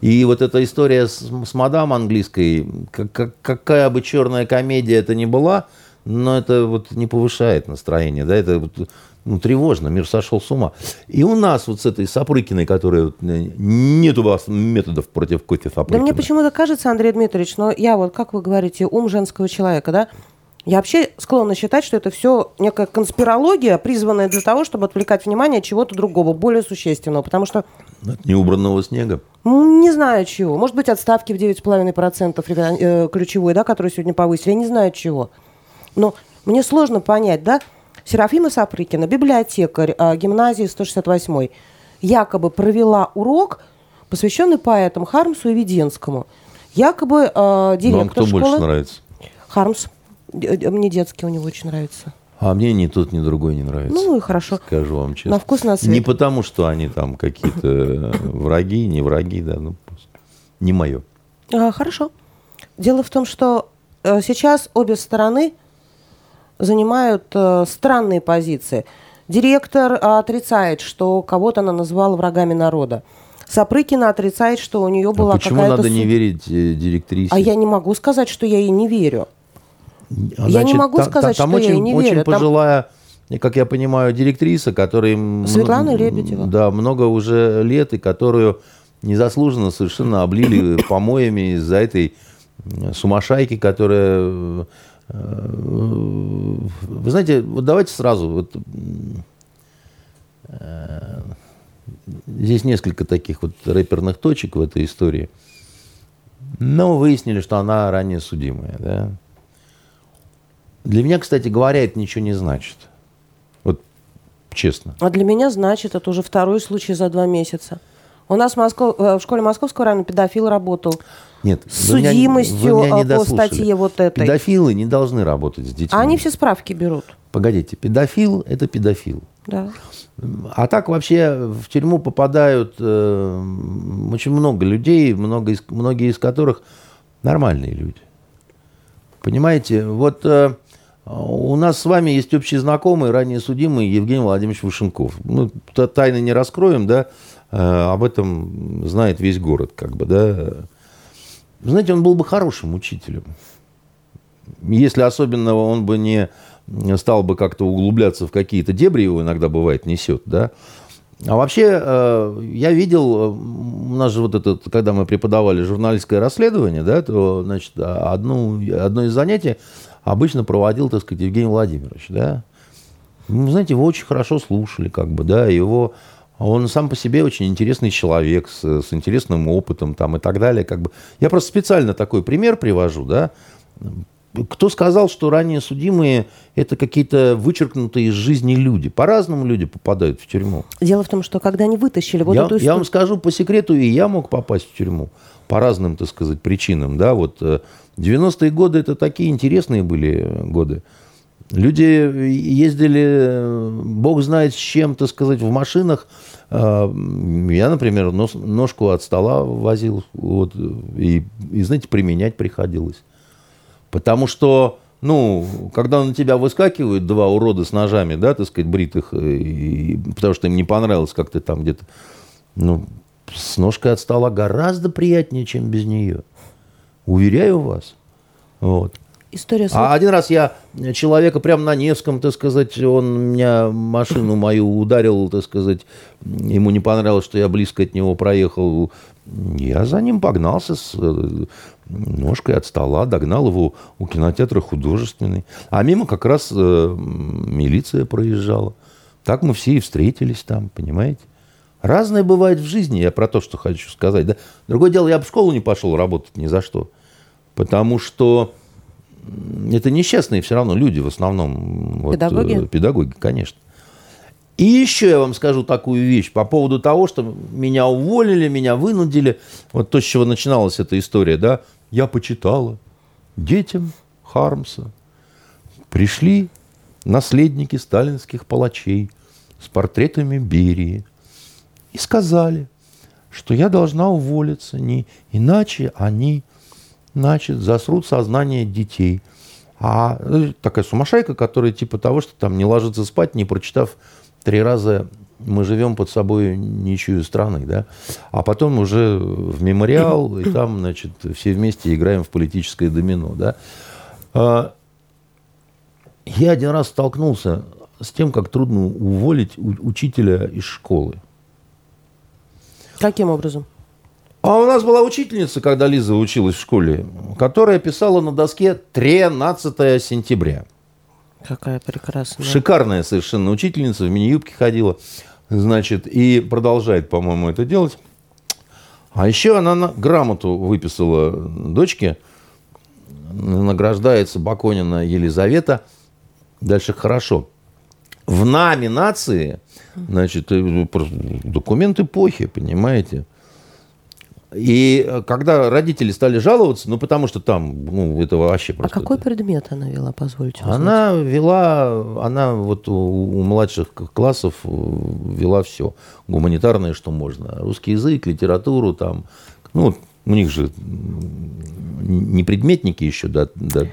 И вот эта история с, с мадам английской, как, как, какая бы черная комедия это ни была, но это вот не повышает настроение. Да? Это вот, ну, тревожно, мир сошел с ума. И у нас вот с этой Сапрыкиной, которая... Вот, э, нет у вас методов против кофе Сапрыкиной. Да мне почему-то кажется, Андрей Дмитриевич, но я вот, как вы говорите, ум женского человека, да, я вообще склонна считать, что это все некая конспирология, призванная для того, чтобы отвлекать внимание от чего-то другого, более существенного. Потому что... От неубранного снега? Не знаю чего. Может быть, отставки в 9,5% э, ключевой, да, которые сегодня повысили. Я не знаю чего. Но мне сложно понять, да, Серафима Сапрыкина, библиотекарь э, гимназии 168 якобы провела урок, посвященный поэтам Хармсу и Веденскому. Якобы э, директор Вам кто школы... больше нравится? Хармс. Мне детский у него очень нравится. А мне ни тот, ни другой не нравится. Ну и хорошо. Скажу вам честно. На вкус, на цвет. Не потому, что они там какие-то э, враги, не враги, да, ну, не мое. А, хорошо. Дело в том, что э, сейчас обе стороны занимают э, странные позиции. Директор отрицает, что кого-то она назвала врагами народа. Сапрыкина отрицает, что у нее а была а почему какая-то... надо не верить директрисе? А я не могу сказать, что я ей не верю. Значит, я не могу сказать, там что очень, я не очень верю. пожилая, там... как я понимаю, директриса, которая... Светлана Лебедева. Да, много уже лет, и которую незаслуженно совершенно облили помоями из-за этой сумасшайки, которая... Э, вы знаете, вот давайте сразу... Вот, э, здесь несколько таких вот рэперных точек в этой истории. Но выяснили, что она ранее судимая, да. Для меня, кстати говоря, это ничего не значит. Вот честно. А для меня значит, это уже второй случай за два месяца. У нас в, Москов... Э, в школе Московского района педофил работал. Нет, с судимостью вы меня, вы меня по статье вот этой. Педофилы не должны работать с детьми. А они все справки берут. Погодите, педофил – это педофил. Да. А так вообще в тюрьму попадают э, очень много людей, много из, многие из которых нормальные люди. Понимаете, вот э, у нас с вами есть общий знакомый, ранее судимый Евгений Владимирович Вышенков. Ну, тайны не раскроем, да, э, об этом знает весь город, как бы, да. Знаете, он был бы хорошим учителем. Если особенно он бы не стал бы как-то углубляться в какие-то дебри, его иногда бывает несет, да. А вообще, э, я видел, у нас же вот это, когда мы преподавали журналистское расследование, да, то, значит, одну, одно из занятий обычно проводил, так сказать, Евгений Владимирович, да. Ну, знаете, его очень хорошо слушали, как бы, да, его... Он сам по себе очень интересный человек с, с интересным опытом там, и так далее. Как бы. Я просто специально такой пример привожу. Да? Кто сказал, что ранее судимые это какие-то вычеркнутые из жизни люди? По-разному люди попадают в тюрьму. Дело в том, что когда они вытащили вот я, эту историю... Я вам скажу по секрету, и я мог попасть в тюрьму по разным, так сказать, причинам. Да? Вот э, 90-е годы это такие интересные были годы. Люди ездили, бог знает с чем, так сказать, в машинах. Я, например, нос, ножку от стола возил, вот, и, и, знаете, применять приходилось. Потому что, ну, когда на тебя выскакивают два урода с ножами, да, так сказать, бритых, и, потому что им не понравилось, как ты там где-то, ну, с ножкой от стола гораздо приятнее, чем без нее. Уверяю вас. Вот. История с... А один раз я человека прямо на Невском, так сказать, он меня машину мою ударил, так сказать, ему не понравилось, что я близко от него проехал. Я за ним погнался с э, ножкой от стола, догнал его у кинотеатра художественный. А мимо как раз э, милиция проезжала. Так мы все и встретились там, понимаете? Разное бывает в жизни, я про то, что хочу сказать. Да? Другое дело, я бы в школу не пошел работать ни за что. Потому что это несчастные все равно люди в основном. Вот, педагоги? Э, педагоги, конечно. И еще я вам скажу такую вещь по поводу того, что меня уволили, меня вынудили. Вот то, с чего начиналась эта история, да. Я почитала детям Хармса. Пришли наследники сталинских палачей с портретами Берии и сказали, что я должна уволиться, не иначе они значит, засрут сознание детей. А ну, такая сумасшайка, которая типа того, что там не ложится спать, не прочитав три раза мы живем под собой ничью страны, да, а потом уже в мемориал, и там, значит, все вместе играем в политическое домино, да. А, я один раз столкнулся с тем, как трудно уволить учителя из школы. Каким образом? А у нас была учительница, когда Лиза училась в школе, которая писала на доске 13 сентября. Какая прекрасная. Шикарная совершенно учительница, в мини-юбке ходила. Значит, и продолжает, по-моему, это делать. А еще она грамоту выписала дочке. Награждается Баконина Елизавета. Дальше хорошо. В номинации, значит, э, документ эпохи, понимаете? И э, когда родители стали жаловаться, ну, потому что там, ну, это вообще а просто... А какой предмет она вела, позвольте узнать? Она вела, она вот у, у младших классов э, вела все. Гуманитарное, что можно. Русский язык, литературу там. Ну, у них же не предметники еще до, до,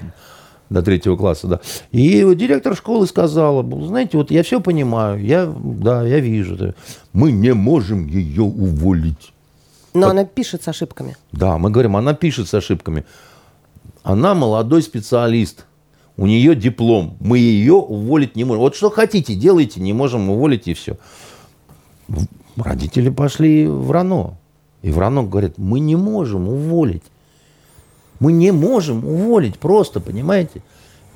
до третьего класса, да. И директор школы сказала, знаете, вот я все понимаю, я, да, я вижу. Мы не можем ее уволить. Но Под... она пишет с ошибками. Да, мы говорим, она пишет с ошибками. Она молодой специалист. У нее диплом. Мы ее уволить не можем. Вот что хотите, делайте, не можем уволить и все. Родители пошли в РАНО. И в РАНО говорят, мы не можем уволить. Мы не можем уволить просто, понимаете?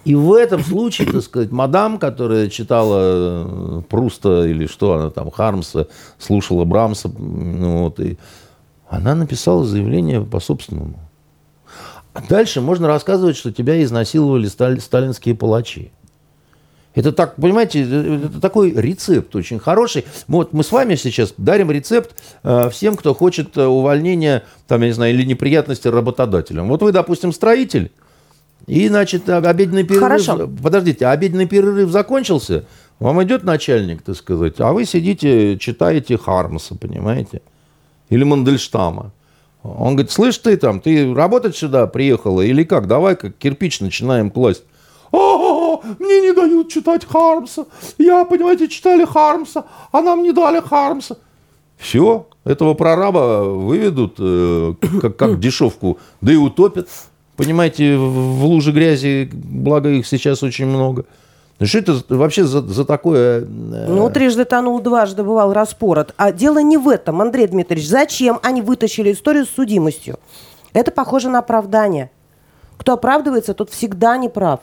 И в этом случае, так сказать, мадам, которая читала э, Пруста или что она там, Хармса, слушала Брамса, ну, вот, и она написала заявление по собственному. А дальше можно рассказывать, что тебя изнасиловали сталинские палачи. Это так, понимаете, это такой рецепт очень хороший. Вот мы с вами сейчас дарим рецепт э, всем, кто хочет э, увольнения, там, я не знаю, или неприятности работодателям. Вот вы, допустим, строитель, и, значит, обеденный перерыв... Хорошо. Подождите, обеденный перерыв закончился, вам идет начальник, так сказать, а вы сидите, читаете Хармса, понимаете? Или Мандельштама. Он говорит, слышь ты там, ты работать сюда приехала или как? Давай-ка кирпич начинаем класть. А, мне не дают читать Хармса. Я, понимаете, читали Хармса, а нам не дали Хармса. Все, этого прораба выведут э, как, как дешевку, да и утопят. Понимаете, в луже грязи, благо их сейчас очень много. Ну что это вообще за, за такое... Э... Ну, трижды тонул, дважды бывал распорот. А дело не в этом, Андрей Дмитриевич. Зачем они вытащили историю с судимостью? Это похоже на оправдание. Кто оправдывается, тот всегда не прав.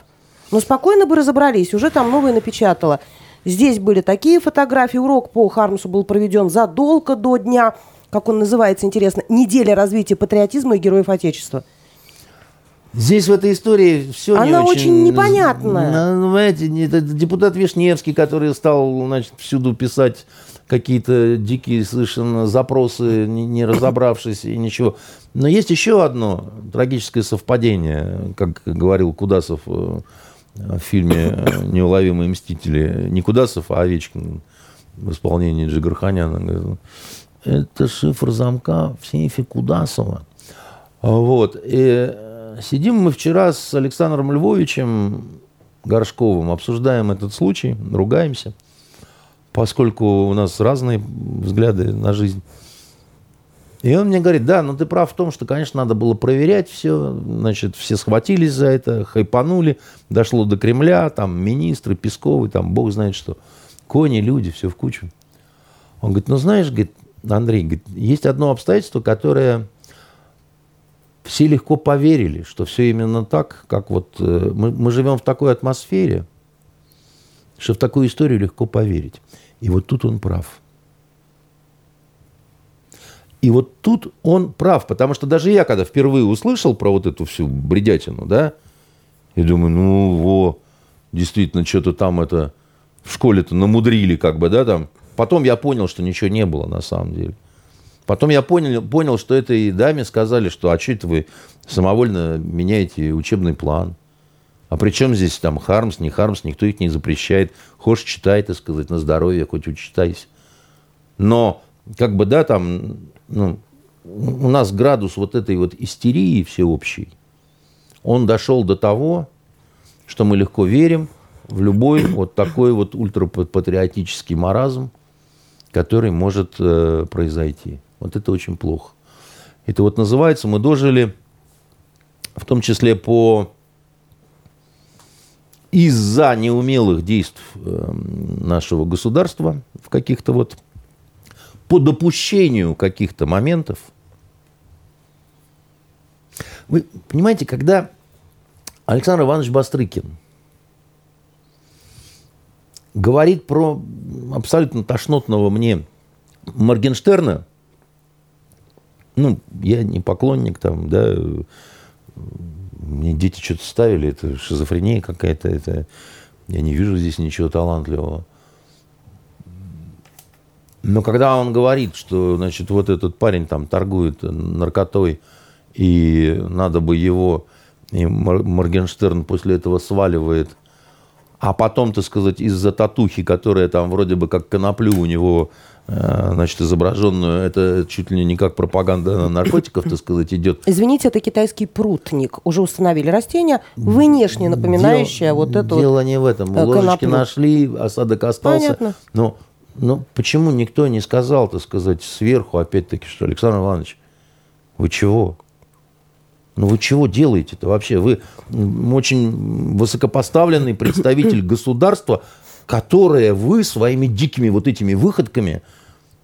Но спокойно бы разобрались, уже там новое напечатала. Здесь были такие фотографии, урок по Хармсу был проведен задолго до дня, как он называется, интересно, «Неделя развития патриотизма и героев Отечества». Здесь в этой истории все Она не очень, очень непонятная. Ну, знаете, это депутат Вишневский, который стал значит, всюду писать какие-то дикие совершенно запросы, не, не разобравшись и ничего. Но есть еще одно трагическое совпадение, как говорил Кудасов э, в фильме «Неуловимые мстители». Не Кудасов, а Овечкин в исполнении Джигарханяна. Это шифр замка в сейфе Кудасова. Вот. И Сидим мы вчера с Александром Львовичем Горшковым, обсуждаем этот случай, ругаемся, поскольку у нас разные взгляды на жизнь. И он мне говорит, да, но ты прав в том, что, конечно, надо было проверять все, значит, все схватились за это, хайпанули, дошло до Кремля, там министры, Песковы, там бог знает что, кони, люди, все в кучу. Он говорит, ну знаешь, говорит, Андрей, говорит, есть одно обстоятельство, которое все легко поверили, что все именно так, как вот э, мы, мы живем в такой атмосфере, что в такую историю легко поверить. И вот тут он прав. И вот тут он прав, потому что даже я, когда впервые услышал про вот эту всю бредятину, да, И думаю, ну, во, действительно, что-то там это в школе-то намудрили, как бы, да, там. Потом я понял, что ничего не было на самом деле. Потом я понял, понял, что этой даме сказали, что а что это вы самовольно меняете учебный план. А при чем здесь там Хармс, не Хармс, никто их не запрещает. Хочешь, читай, так сказать, на здоровье, хоть учитайся. Но, как бы, да, там, ну, у нас градус вот этой вот истерии всеобщей, он дошел до того, что мы легко верим в любой вот такой вот ультрапатриотический маразм, который может э, произойти. Вот это очень плохо. Это вот называется, мы дожили, в том числе по из-за неумелых действий э, нашего государства в каких-то вот по допущению каких-то моментов. Вы понимаете, когда Александр Иванович Бастрыкин говорит про абсолютно тошнотного мне Моргенштерна, ну, я не поклонник там, да, мне дети что-то ставили, это шизофрения какая-то, это я не вижу здесь ничего талантливого. Но когда он говорит, что, значит, вот этот парень там торгует наркотой, и надо бы его, и Моргенштерн после этого сваливает, а потом, так сказать, из-за татухи, которая там вроде бы как коноплю у него значит, изображенную, это чуть ли не как пропаганда наркотиков, так сказать, идет. Извините, это китайский прутник. Уже установили растение, внешне напоминающее дело, вот это Дело вот, не в этом. Э, ложечки коноплю. нашли, осадок остался. Понятно. Но, но почему никто не сказал, так сказать, сверху, опять-таки, что Александр Иванович, вы чего? Ну вы чего делаете-то вообще? Вы очень высокопоставленный представитель государства, которое вы своими дикими вот этими выходками –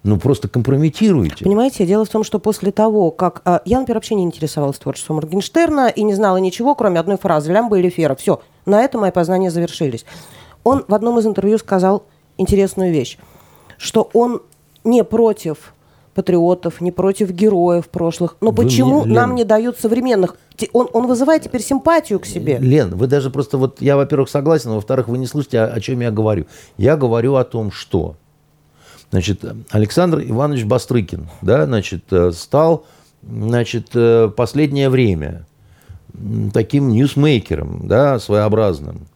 ну, просто компрометируете. Понимаете, дело в том, что после того, как... А, я, например, вообще не интересовалась творчеством Моргенштерна и не знала ничего, кроме одной фразы «Лямба или Фера». Все, на этом мои познания завершились. Он в одном из интервью сказал интересную вещь, что он не против патриотов, не против героев прошлых. Но вы почему мне, нам не дают современных? Он, он вызывает теперь симпатию к себе. Лен, вы даже просто вот, я, во-первых, согласен, а во-вторых, вы не слышите, о, о чем я говорю. Я говорю о том, что Значит, Александр Иванович Бастрыкин, да, значит, э, стал, значит, э, последнее время таким ньюсмейкером, да, своеобразным.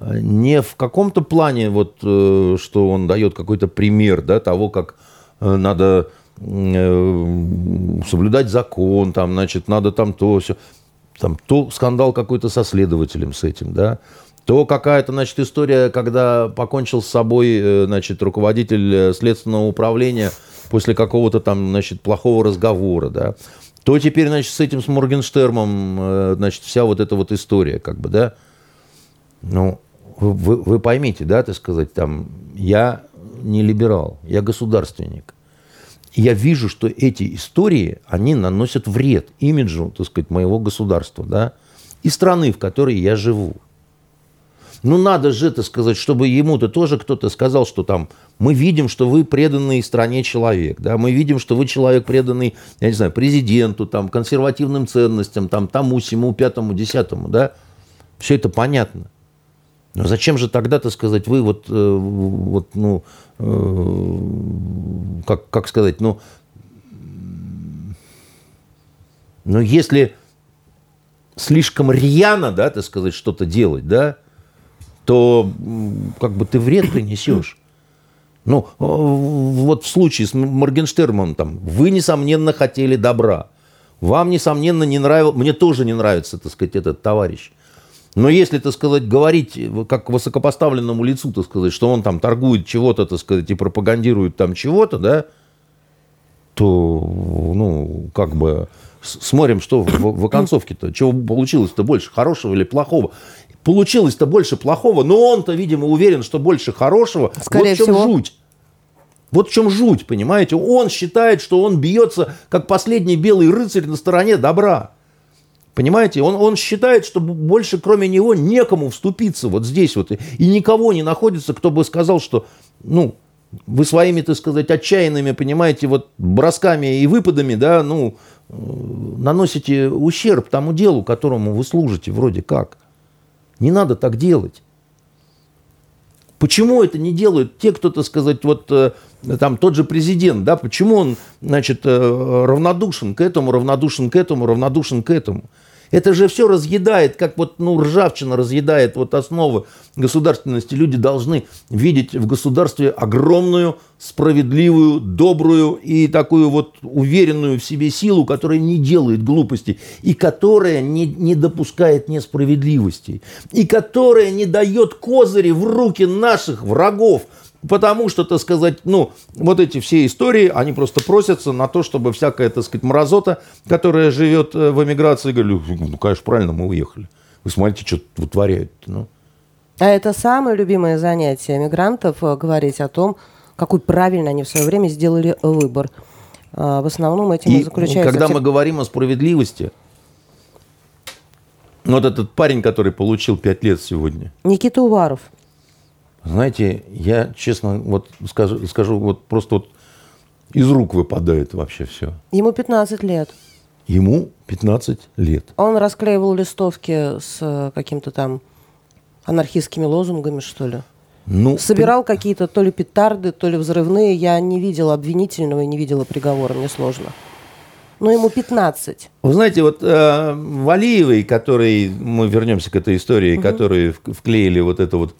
Не в каком-то плане, вот, э, что он дает какой-то пример, да, того, как надо соблюдать закон, там, значит, надо там то, все. Там то скандал какой-то со следователем с этим, да то какая-то, значит, история, когда покончил с собой, э, значит, руководитель э, следственного управления после какого-то там, значит, плохого разговора, да, то теперь, значит, с этим, с Моргенштермом, э, значит, вся вот эта вот история, как бы, да, ну, вы, вы поймите, да, так сказать, там, я не либерал, я государственник. Я вижу, что эти истории, они наносят вред имиджу, так сказать, моего государства, да, и страны, в которой я живу. Ну, надо же это сказать, чтобы ему-то тоже кто-то сказал, что там мы видим, что вы преданный стране человек, да, мы видим, что вы человек преданный, я не знаю, президенту, там, консервативным ценностям, там, тому, сему, пятому, десятому, да. Все это понятно. Но зачем же тогда-то сказать, вы вот, э, вот ну, э, как, как сказать, ну, ну, если слишком рьяно, да, так сказать, что-то делать, да, то как бы ты вред принесешь. Ну, вот в случае с Моргенштерном, там, вы, несомненно, хотели добра. Вам, несомненно, не нравился, мне тоже не нравится, так сказать, этот товарищ. Но если, так сказать, говорить как высокопоставленному лицу, так сказать, что он там торгует чего-то, так сказать, и пропагандирует там чего-то, да, то, ну, как бы, смотрим, что в, в оконцовке-то, чего получилось-то больше, хорошего или плохого получилось-то больше плохого, но он-то, видимо, уверен, что больше хорошего. Скорее вот в чем всего. жуть. Вот в чем жуть, понимаете? Он считает, что он бьется, как последний белый рыцарь на стороне добра. Понимаете? Он, он считает, что больше кроме него некому вступиться вот здесь вот. И никого не находится, кто бы сказал, что, ну, вы своими, так сказать, отчаянными, понимаете, вот бросками и выпадами, да, ну, э, наносите ущерб тому делу, которому вы служите вроде как. Не надо так делать. Почему это не делают те, кто, так сказать, вот э, там тот же президент, да, почему он, значит, э, равнодушен к этому, равнодушен к этому, равнодушен к этому? Это же все разъедает, как вот ну, ржавчина разъедает вот основы государственности. Люди должны видеть в государстве огромную, справедливую, добрую и такую вот уверенную в себе силу, которая не делает глупостей и которая не, не допускает несправедливости и которая не дает козыри в руки наших врагов, Потому что, так сказать, ну, вот эти все истории, они просто просятся на то, чтобы всякая, так сказать, мразота, которая живет э, в эмиграции, говорю, ну, конечно, правильно, мы уехали. Вы смотрите, что вытворяют. Ну. А это самое любимое занятие мигрантов э, говорить о том, какой правильно они в свое время сделали выбор. А, в основном этим и, и заключается... Когда мы говорим о справедливости, вот этот парень, который получил пять лет сегодня. Никита Уваров. Знаете, я честно вот скажу, скажу вот просто вот из рук выпадает вообще все. Ему 15 лет. Ему 15 лет. Он расклеивал листовки с э, каким-то там анархистскими лозунгами, что ли? Ну, Собирал ты... какие-то то ли петарды, то ли взрывные. Я не видела обвинительного и не видела приговора. Мне сложно. Но ему 15. Вы знаете, вот э, Валиевой, который, мы вернемся к этой истории, угу. которые вклеили вот это вот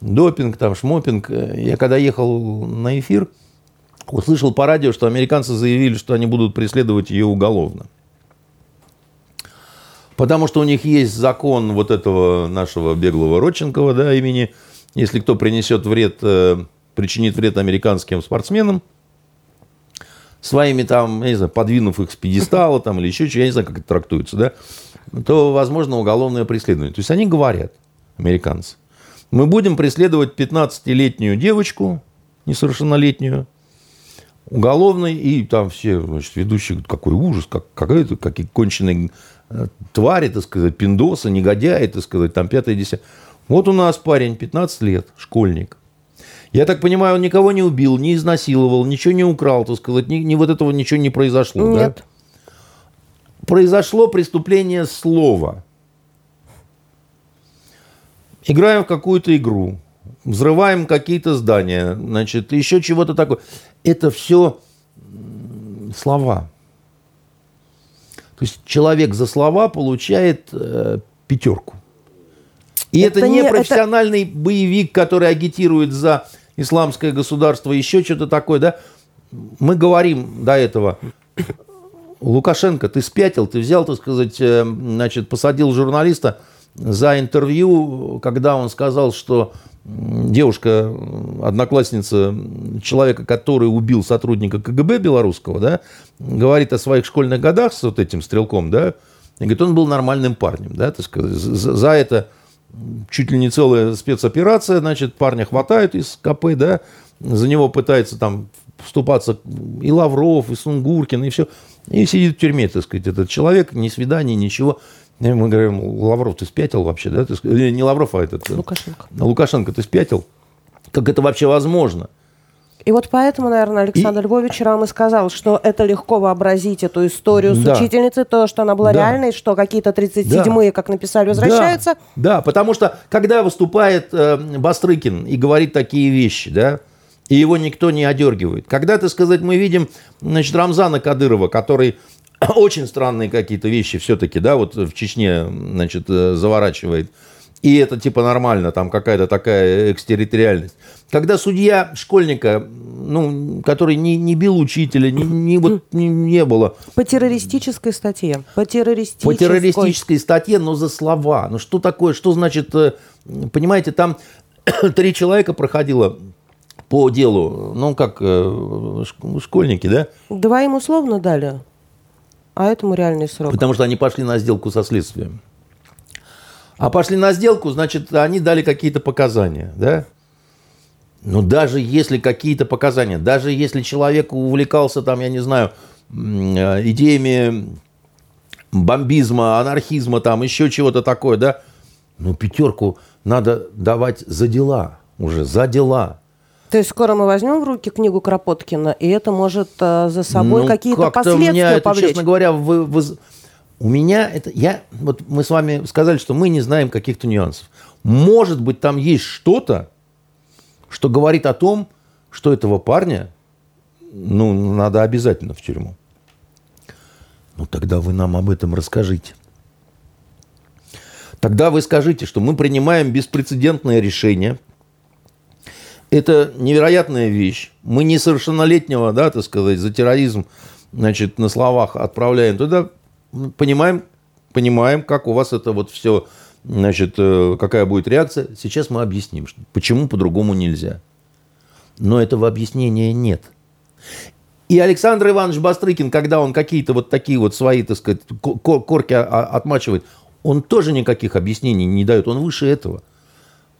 допинг, там, шмопинг. Я когда ехал на эфир, услышал по радио, что американцы заявили, что они будут преследовать ее уголовно. Потому что у них есть закон вот этого нашего беглого Родченкова, да, имени, если кто принесет вред, э, причинит вред американским спортсменам, своими там, я не знаю, подвинув их с пьедестала там или еще что, я не знаю, как это трактуется, да, то возможно уголовное преследование. То есть они говорят, американцы, мы будем преследовать 15-летнюю девочку, несовершеннолетнюю, уголовной, и там все, значит, ведущие, какой ужас, как, какая-то, какие конченые э, твари, так сказать, пиндосы, негодяи, так сказать, там пятое, десятое. Вот у нас парень, 15 лет, школьник. Я так понимаю, он никого не убил, не изнасиловал, ничего не украл, так сказать, ни, ни вот этого ничего не произошло, Нет. да? Произошло преступление слова – играем в какую-то игру, взрываем какие-то здания, значит, еще чего-то такое. Это все слова. То есть человек за слова получает э, пятерку. И это, это не профессиональный это... боевик, который агитирует за исламское государство, еще что-то такое, да? Мы говорим до этого, Лукашенко, ты спятил, ты взял, так сказать, э, значит, посадил журналиста, за интервью, когда он сказал, что девушка, одноклассница человека, который убил сотрудника КГБ белорусского, да, говорит о своих школьных годах с вот этим стрелком, да, и говорит, он был нормальным парнем, да, так сказать, за, это чуть ли не целая спецоперация, значит, парня хватают из КП, да, за него пытается там вступаться и Лавров, и Сунгуркин, и все. И сидит в тюрьме, так сказать, этот человек, ни свидания, ничего. Мы говорим, Лавров, ты спятил вообще, да? Ты, не Лавров, а этот... Э, Лукашенко. Лукашенко, ты спятил? Как это вообще возможно? И вот поэтому, наверное, Александр и... Львович вчера и сказал, что это легко вообразить эту историю с да. учительницей, то, что она была да. реальной, что какие-то 37-е, да. как написали, возвращаются. Да. да, потому что когда выступает э, Бастрыкин и говорит такие вещи, да, и его никто не одергивает. Когда, так сказать, мы видим, значит, Рамзана Кадырова, который очень странные какие-то вещи все-таки, да, вот в Чечне, значит, э, заворачивает. И это типа нормально, там какая-то такая экстерриториальность. Когда судья школьника, ну, который не, не бил учителя, не, не, вот, не, не было. По террористической статье. По террористической. По террористической статье, но за слова. Ну, что такое, что значит, э, понимаете, там три человека проходило по делу, ну, как э, школьники, да? Два им условно дали а этому реальный срок. Потому что они пошли на сделку со следствием. А пошли на сделку, значит, они дали какие-то показания, да? Но даже если какие-то показания, даже если человек увлекался, там, я не знаю, э, идеями бомбизма, анархизма, там, еще чего-то такое, да, ну, пятерку надо давать за дела уже, за дела. То есть скоро мы возьмем в руки книгу Кропоткина, и это может э, за собой ну, какие-то последствия меня это, повлечь. честно говоря, вы, вы, У меня это... Я, вот мы с вами сказали, что мы не знаем каких-то нюансов. Может быть, там есть что-то, что говорит о том, что этого парня, ну, надо обязательно в тюрьму. Ну, тогда вы нам об этом расскажите. Тогда вы скажите, что мы принимаем беспрецедентное решение. Это невероятная вещь. Мы несовершеннолетнего, да, так сказать, за терроризм, значит, на словах отправляем туда. Понимаем, понимаем, как у вас это вот все, значит, э, какая будет реакция. Сейчас мы объясним, почему по-другому нельзя. Но этого объяснения нет. И Александр Иванович Бастрыкин, когда он какие-то вот такие вот свои, так сказать, корки отмачивает, он тоже никаких объяснений не дает, он выше этого.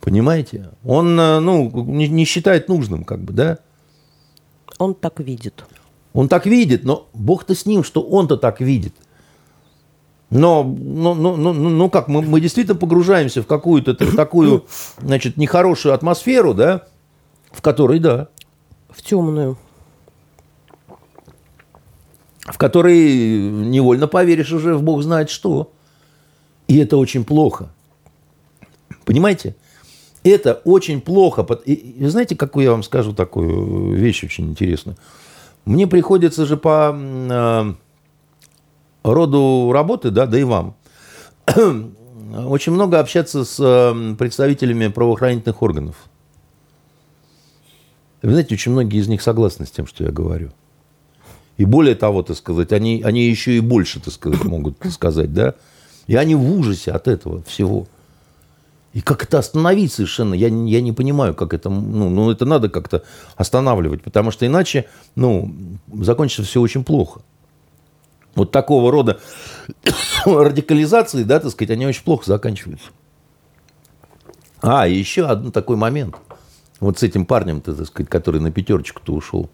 Понимаете? Он, э, ну, не, не считает нужным, как бы, да? Он так видит. Он так видит, но Бог-то с ним, что он-то так видит. Но, ну, ну, ну, ну как, мы, мы действительно погружаемся в какую-то такую, значит, нехорошую атмосферу, да, в которой, да. В темную. В которой невольно поверишь уже в Бог знает что. И это очень плохо. Понимаете? Это очень плохо. И, вы знаете, какую я вам скажу такую вещь очень интересную? Мне приходится же по э, роду работы, да, да и вам, очень много общаться с э, представителями правоохранительных органов. Вы знаете, очень многие из них согласны с тем, что я говорю. И более того, так сказать, они, они еще и больше, так сказать, могут сказать, да. И они в ужасе от этого всего. И как это остановить совершенно, я, я не понимаю, как это, ну, ну, это надо как-то останавливать, потому что иначе, ну, закончится все очень плохо. Вот такого рода радикализации, да, так сказать, они очень плохо заканчиваются. А, и еще один такой момент. Вот с этим парнем, так сказать, который на пятерочку-то ушел.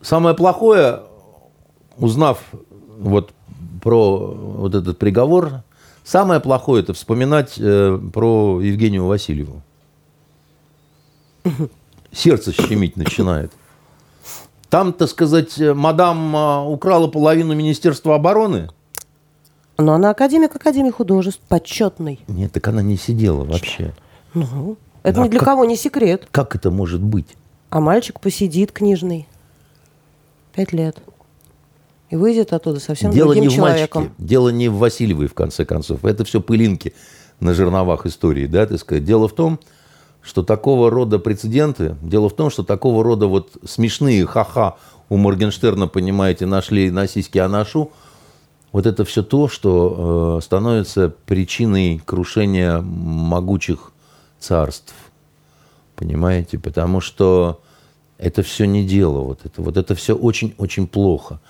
Самое плохое, узнав вот про вот этот приговор, самое плохое это вспоминать э, про Евгению Васильеву. Сердце щемить начинает. Там, так сказать, мадам а, украла половину Министерства обороны. Но она академик Академии художеств, почетный. Нет, так она не сидела вообще. Ну, это а ни для как, кого не секрет. Как это может быть? А мальчик посидит книжный. Пять лет и выйдет оттуда совсем Дело другим не в человеком. Мальчике, дело не в Васильевой, в конце концов. Это все пылинки на жерновах истории, да, так сказать. Дело в том, что такого рода прецеденты, дело в том, что такого рода вот смешные ха-ха у Моргенштерна, понимаете, нашли на сиськи Анашу, вот это все то, что э, становится причиной крушения могучих царств. Понимаете? Потому что это все не дело. Вот это, вот это все очень-очень плохо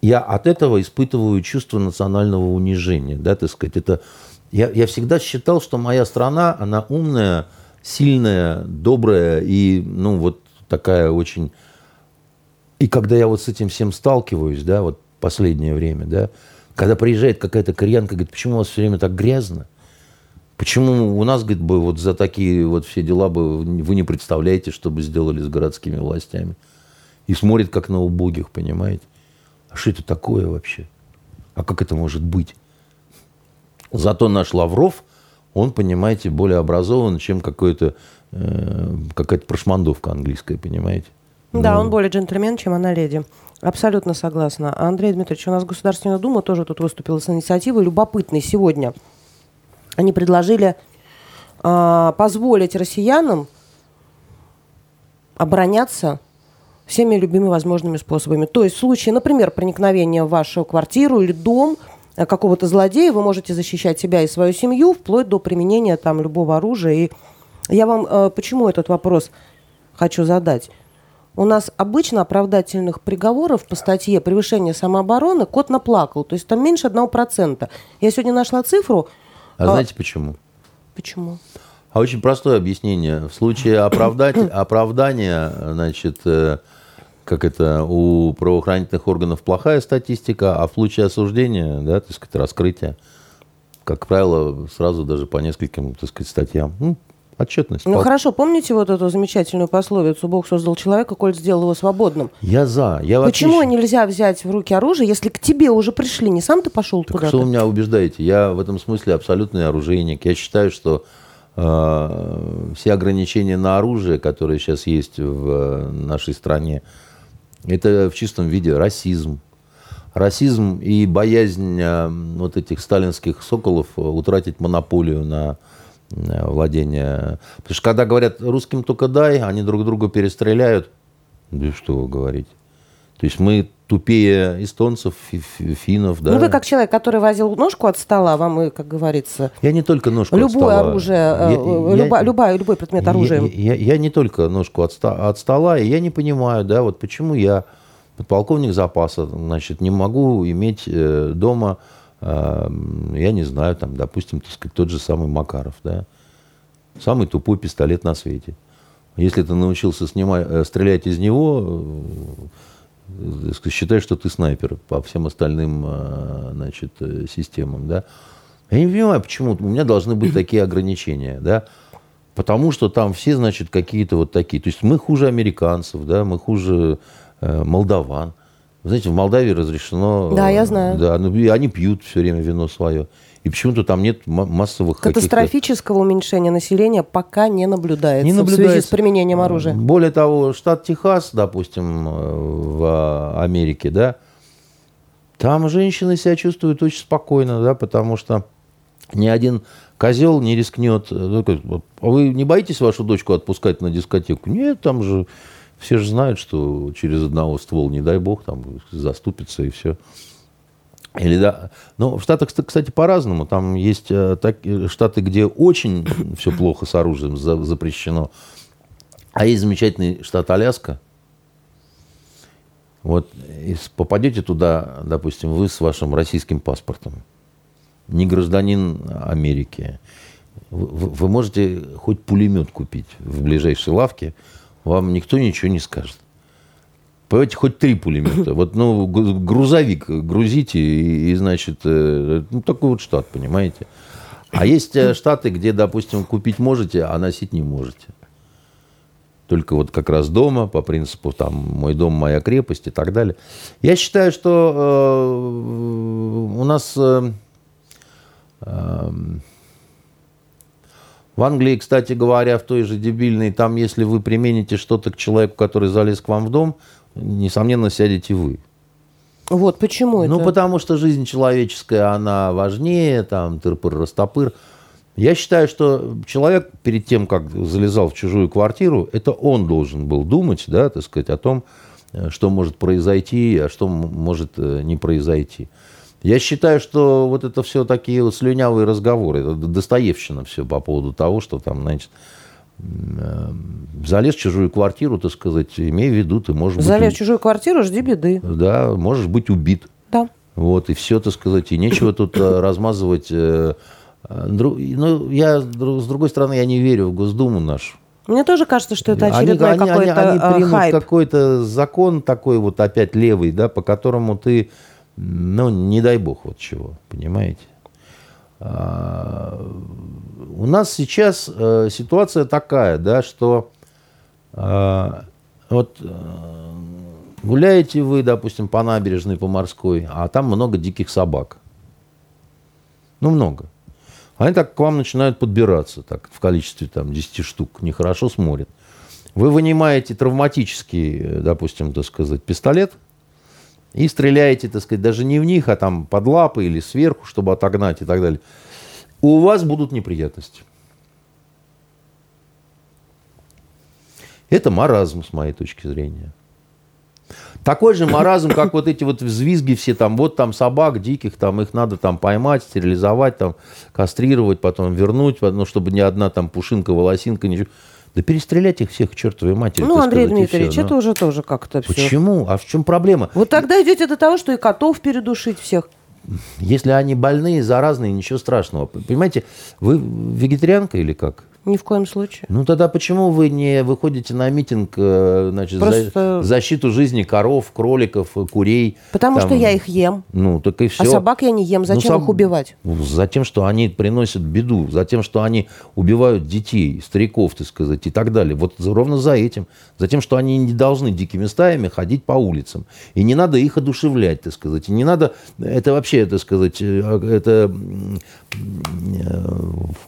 я от этого испытываю чувство национального унижения, да, так сказать, это я, я всегда считал, что моя страна, она умная, сильная, добрая и, ну, вот такая очень... И когда я вот с этим всем сталкиваюсь, да, вот последнее время, да, когда приезжает какая-то кореянка, говорит, почему у вас все время так грязно? Почему у нас, говорит, бы вот за такие вот все дела бы вы не представляете, что бы сделали с городскими властями? И смотрит как на убогих, понимаете? Что это такое вообще? А как это может быть? Зато наш Лавров, он, понимаете, более образован, чем какой-то, э, какая-то прошмандовка английская, понимаете? Да, ну... он более джентльмен, чем она леди. Абсолютно согласна. Андрей Дмитриевич, у нас Государственная Дума тоже тут выступила с инициативой любопытной сегодня. Они предложили э, позволить россиянам обороняться всеми любыми возможными способами. То есть в случае, например, проникновения в вашу квартиру или дом э, какого-то злодея, вы можете защищать себя и свою семью вплоть до применения там любого оружия. И я вам э, почему этот вопрос хочу задать? У нас обычно оправдательных приговоров по статье превышение самообороны кот наплакал. То есть там меньше одного процента. Я сегодня нашла цифру. А, а знаете почему? Почему? А очень простое объяснение. В случае оправдать, оправдания, значит, э, как это, у правоохранительных органов плохая статистика, а в случае осуждения, да, так сказать, раскрытия, как правило, сразу даже по нескольким, так сказать, статьям. Ну, отчетность. Ну Пол- хорошо, помните вот эту замечательную пословицу «Бог создал человека, коль сделал его свободным». Я за. Я Почему щ- нельзя взять в руки оружие, если к тебе уже пришли? Не сам ты пошел Так куда-то? что вы меня убеждаете? Я в этом смысле абсолютный оружейник. Я считаю, что э, все ограничения на оружие, которые сейчас есть в э, нашей стране, это в чистом виде расизм. Расизм и боязнь э, вот этих сталинских соколов э, утратить монополию на э, владение. Потому что когда говорят русским только дай, они друг друга перестреляют. Да что вы говорите? То есть мы тупее эстонцев, фи- фи- финнов, да? Ну вы как человек, который возил ножку от стола, вам и, как говорится, Я не только ножку от любое стола. оружие, Я- э, я- люба- любая- любой предмет я- оружия. Я, я не только ножку от, от стола, и я не понимаю, да, вот почему я, подполковник запаса, значит, не могу иметь э, дома, э, я не знаю, там, допустим, так сказать, тот же самый Макаров, да, самый тупой пистолет на свете. Если ты научился снимать, стрелять из него, считай, что ты снайпер по всем остальным э, значит, э, системам. Да? Я не понимаю, почему у меня должны быть такие ограничения. Да? Потому что там все, значит, какие-то вот такие. То есть мы хуже американцев, да, мы хуже э, молдаван. Вы знаете, в Молдавии разрешено... Да, я э, знаю. Да, ну, и они пьют все время вино свое. И почему-то там нет массовых. Катастрофического уменьшения населения пока не наблюдается, Не в связи с наблюдается. применением оружия. Более того, штат Техас, допустим, э, в Америке, да, там женщины себя чувствуют очень спокойно, да, потому что ни один козел не рискнет. э, ну, А вы не боитесь вашу дочку отпускать на дискотеку? Нет, там же все же знают, что через одного ствол, не дай бог, там заступится и все. Или да. Но в Штатах, кстати, по-разному. Там есть э, так- э, штаты, где очень все плохо с оружием за- запрещено. А есть замечательный штат Аляска. Вот попадете туда, допустим, вы с вашим российским паспортом, не гражданин Америки, вы можете хоть пулемет купить в ближайшей лавке, вам никто ничего не скажет. Понимаете, хоть три пулемета. Вот, ну, грузовик грузите, и, и, значит, э, ну, такой вот штат, понимаете. А есть э, штаты, где, допустим, купить можете, а носить не можете. Только вот как раз дома, по принципу, там, мой дом, моя крепость и так далее. Я считаю, что э, у нас э, э, в Англии, кстати говоря, в той же дебильной, там, если вы примените что-то к человеку, который залез к вам в дом, несомненно, сядете вы. Вот почему это? Ну, потому что жизнь человеческая, она важнее, там, тырпыр-растопыр. Я считаю, что человек перед тем, как залезал в чужую квартиру, это он должен был думать, да, так сказать, о том, э, что может произойти, а что может э, не произойти. Я считаю, что вот это все такие вот слюнявые разговоры, это Достоевщина все по поводу того, что там, значит, залез в чужую квартиру, так сказать, имей в виду, ты можешь Залез в быть, чужую квартиру, жди беды. да, можешь быть убит. Да. Вот, и все, так сказать, и нечего тут э, размазывать. э, э, Ну, я, с дру- с другой стороны, я не верю в Госдуму нашу. Мне тоже кажется, что это Они- очередной они, они- какой-то они э, примут хайп. какой-то закон такой вот опять левый, да, по которому ты, ну, не дай бог вот чего, понимаете? А, у нас сейчас э, ситуация такая, да, что а, вот э, гуляете вы, допустим, по набережной, по морской, а там много диких собак. Ну, много. Они так к вам начинают подбираться, так, в количестве там 10 штук, нехорошо смотрят. Вы вынимаете травматический, э, допустим, так сказать, пистолет и стреляете, так сказать, даже не в них, а там под лапы или сверху, чтобы отогнать и так далее. У вас будут неприятности. Это маразм, с моей точки зрения. Такой же маразм, как вот эти вот взвизги все там, вот там собак диких, там их надо там поймать, стерилизовать, там кастрировать, потом вернуть, ну, чтобы ни одна там пушинка, волосинка, ничего. Да перестрелять их всех к чертовой матери. Ну, Андрей сказать, Дмитриевич, всё, это ну. уже тоже как-то все. Почему? А в чем проблема? Вот тогда идете до того, что и котов передушить всех. Если они больные, заразные, ничего страшного. Понимаете, вы вегетарианка или как? Ни в коем случае. Ну тогда почему вы не выходите на митинг, э, значит, Просто- за защиту жизни коров, кроликов, курей? Потому там? что я их ем. Ну, так и все. А собак я не ем. Зачем соб- их убивать? За тем, что они приносят беду, за тем, что они убивают детей, стариков, так сказать, и так далее. Вот ровно за этим. За тем, что они не должны дикими стаями ходить по улицам. И не надо их одушевлять, так сказать. И не надо... Это вообще, так сказать, э, это... э,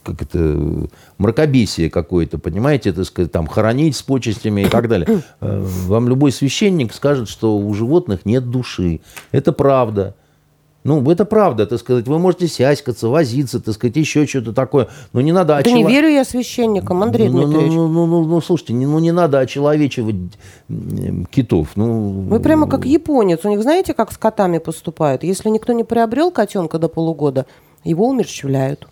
Как это... Мракобесие какое-то, понимаете, так сказать, там, хоронить с почестями и так далее. Э, Вам любой священник скажет, что у животных нет души. Это правда. Ну, это правда, так сказать. Вы можете сяськаться, возиться, так сказать, еще что-то такое. Но не надо Да не очело- верю я священникам, Андрей ну, ну, Дмитриевич. ну, ну, ну, ну, слушайте, не- ну не надо очеловечивать китов. Ну, Вы прямо как японец. У них знаете, как с котами поступают? Если никто не приобрел котенка до полугода, его умерщвляют.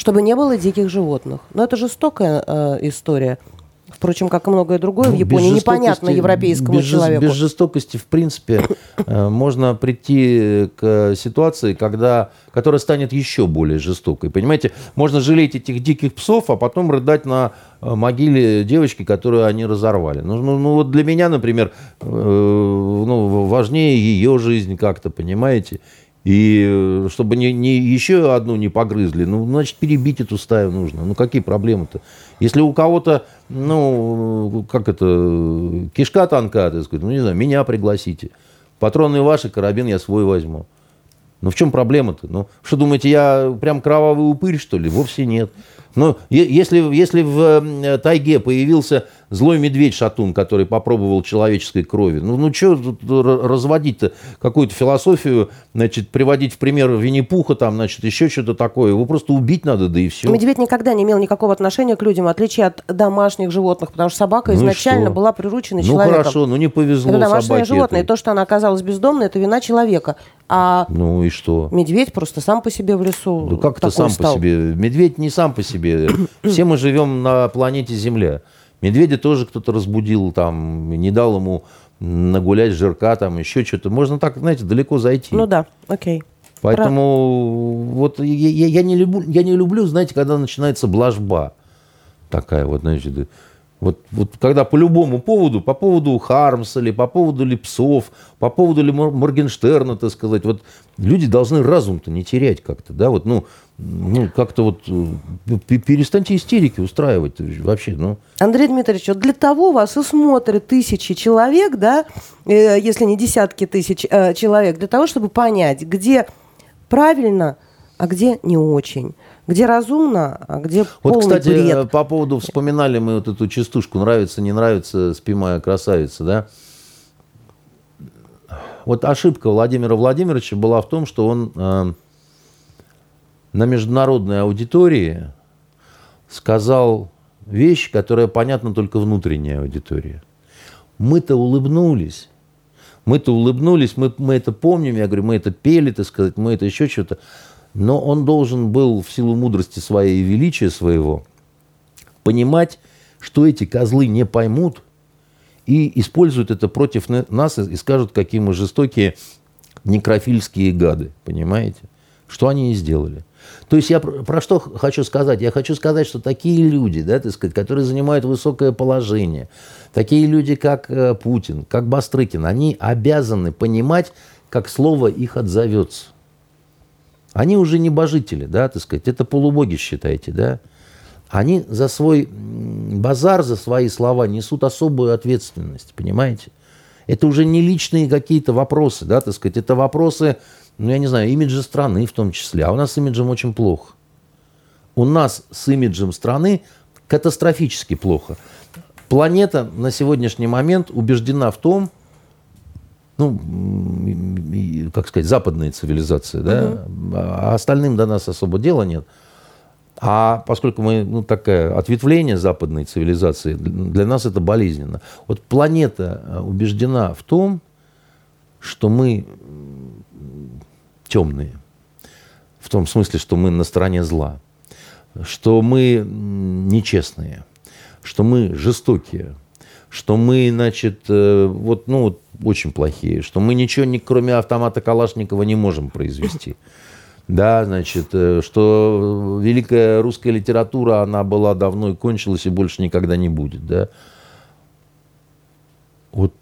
Чтобы не было диких животных. Но это жестокая э, история. Впрочем, как и многое другое в Ну, без Японии непонятно европейскому без, человеку. Без жестокости, в принципе, э, можно прийти к ситуации, когда, которая станет еще более жестокой. Понимаете, можно жалеть этих диких псов, а потом рыдать на э, могиле девочки, которую они разорвали. Ну, ну, ну, вот для меня, например, э, ну, важнее ее жизнь как-то, понимаете? И э, чтобы не, не еще одну не погрызли, ну, значит, перебить эту стаю нужно. Ну, какие проблемы-то? Если у кого-то, ну, как это, кишка тонка, так сказать, ну, не знаю, меня пригласите. Патроны ваши, карабин я свой возьму. Ну, в чем проблема-то? Ну, что думаете, я прям кровавый упырь, что ли? Вовсе нет. Ну, если, если в э, тайге появился злой медведь-шатун, который попробовал человеческой крови, ну, ну что тут разводить-то какую-то философию, значит, приводить в пример Винни-Пуха, там, значит, еще что-то такое. Его просто убить надо, да и все. Медведь никогда не имел никакого отношения к людям, в отличие от домашних животных, потому что собака Ну изначально что? была приручена Ну, человеком. хорошо, ну, не повезло Это домашнее животное. И этой. то, что она оказалась бездомной, это вина человека. А Ну и что? медведь просто сам по себе в лесу Да как это такой сам стал. по себе? Медведь не сам по себе. Все мы живем на планете Земля. Медведя тоже кто-то разбудил, там, не дал ему нагулять жирка, там, еще что-то. Можно так, знаете, далеко зайти. Ну да, окей. Поэтому вот я, я- не люблю, я не люблю, знаете, когда начинается блажба такая вот, значит, вот, вот когда по любому поводу, по поводу Хармса или по поводу Липсов, по поводу ли Мор- Моргенштерна, так сказать, вот люди должны разум-то не терять как-то, да, вот, ну, ну как-то вот э, п- перестаньте истерики устраивать вообще, ну. Андрей Дмитриевич, вот для того вас и смотрят тысячи человек, да, э, если не десятки тысяч э, человек, для того, чтобы понять, где правильно, а где не очень, где разумно, а где Вот, полный кстати, бред. э, по поводу, вспоминали мы вот эту частушку «Нравится, не нравится, спи моя красавица», да? Вот ошибка Владимира Владимировича была в том, что он э, на международной аудитории сказал вещь, которая понятна только внутренней аудитории. Мы-то улыбнулись, мы-то улыбнулись, мы, мы это помним, я говорю, мы это пели, так сказать, мы это еще что-то. Но он должен был в силу мудрости своей и величия своего понимать, что эти козлы не поймут и используют это против на- нас и скажут, какие мы жестокие некрофильские гады, понимаете? Что они и сделали. То есть я про, про что хочу сказать? Я хочу сказать, что такие люди, да, так сказать, которые занимают высокое положение, такие люди, как э, Путин, как Бастрыкин, они обязаны понимать, как слово их отзовется. Они уже небожители, да, так сказать, это полубоги, считайте, да. Они за свой базар, за свои слова несут особую ответственность, понимаете? Это уже не личные какие-то вопросы, да, так сказать, это вопросы, ну, я не знаю, имиджа страны в том числе, а у нас с имиджем очень плохо. У нас с имиджем страны катастрофически плохо. Планета на сегодняшний момент убеждена в том, ну, как сказать, западная цивилизация, да, а остальным до нас особо дела нет. А поскольку мы, ну, такое ответвление западной цивилизации, для нас это болезненно. Вот планета э, убеждена в том, что мы темные. В том смысле, что мы на стороне зла. Что мы нечестные. Что мы жестокие. Что мы, значит, э, вот, ну, очень плохие. Что мы ничего, ни, кроме автомата Калашникова, не можем произвести. да, значит, э, что великая русская литература, она была давно и кончилась, и больше никогда не будет, да. Вот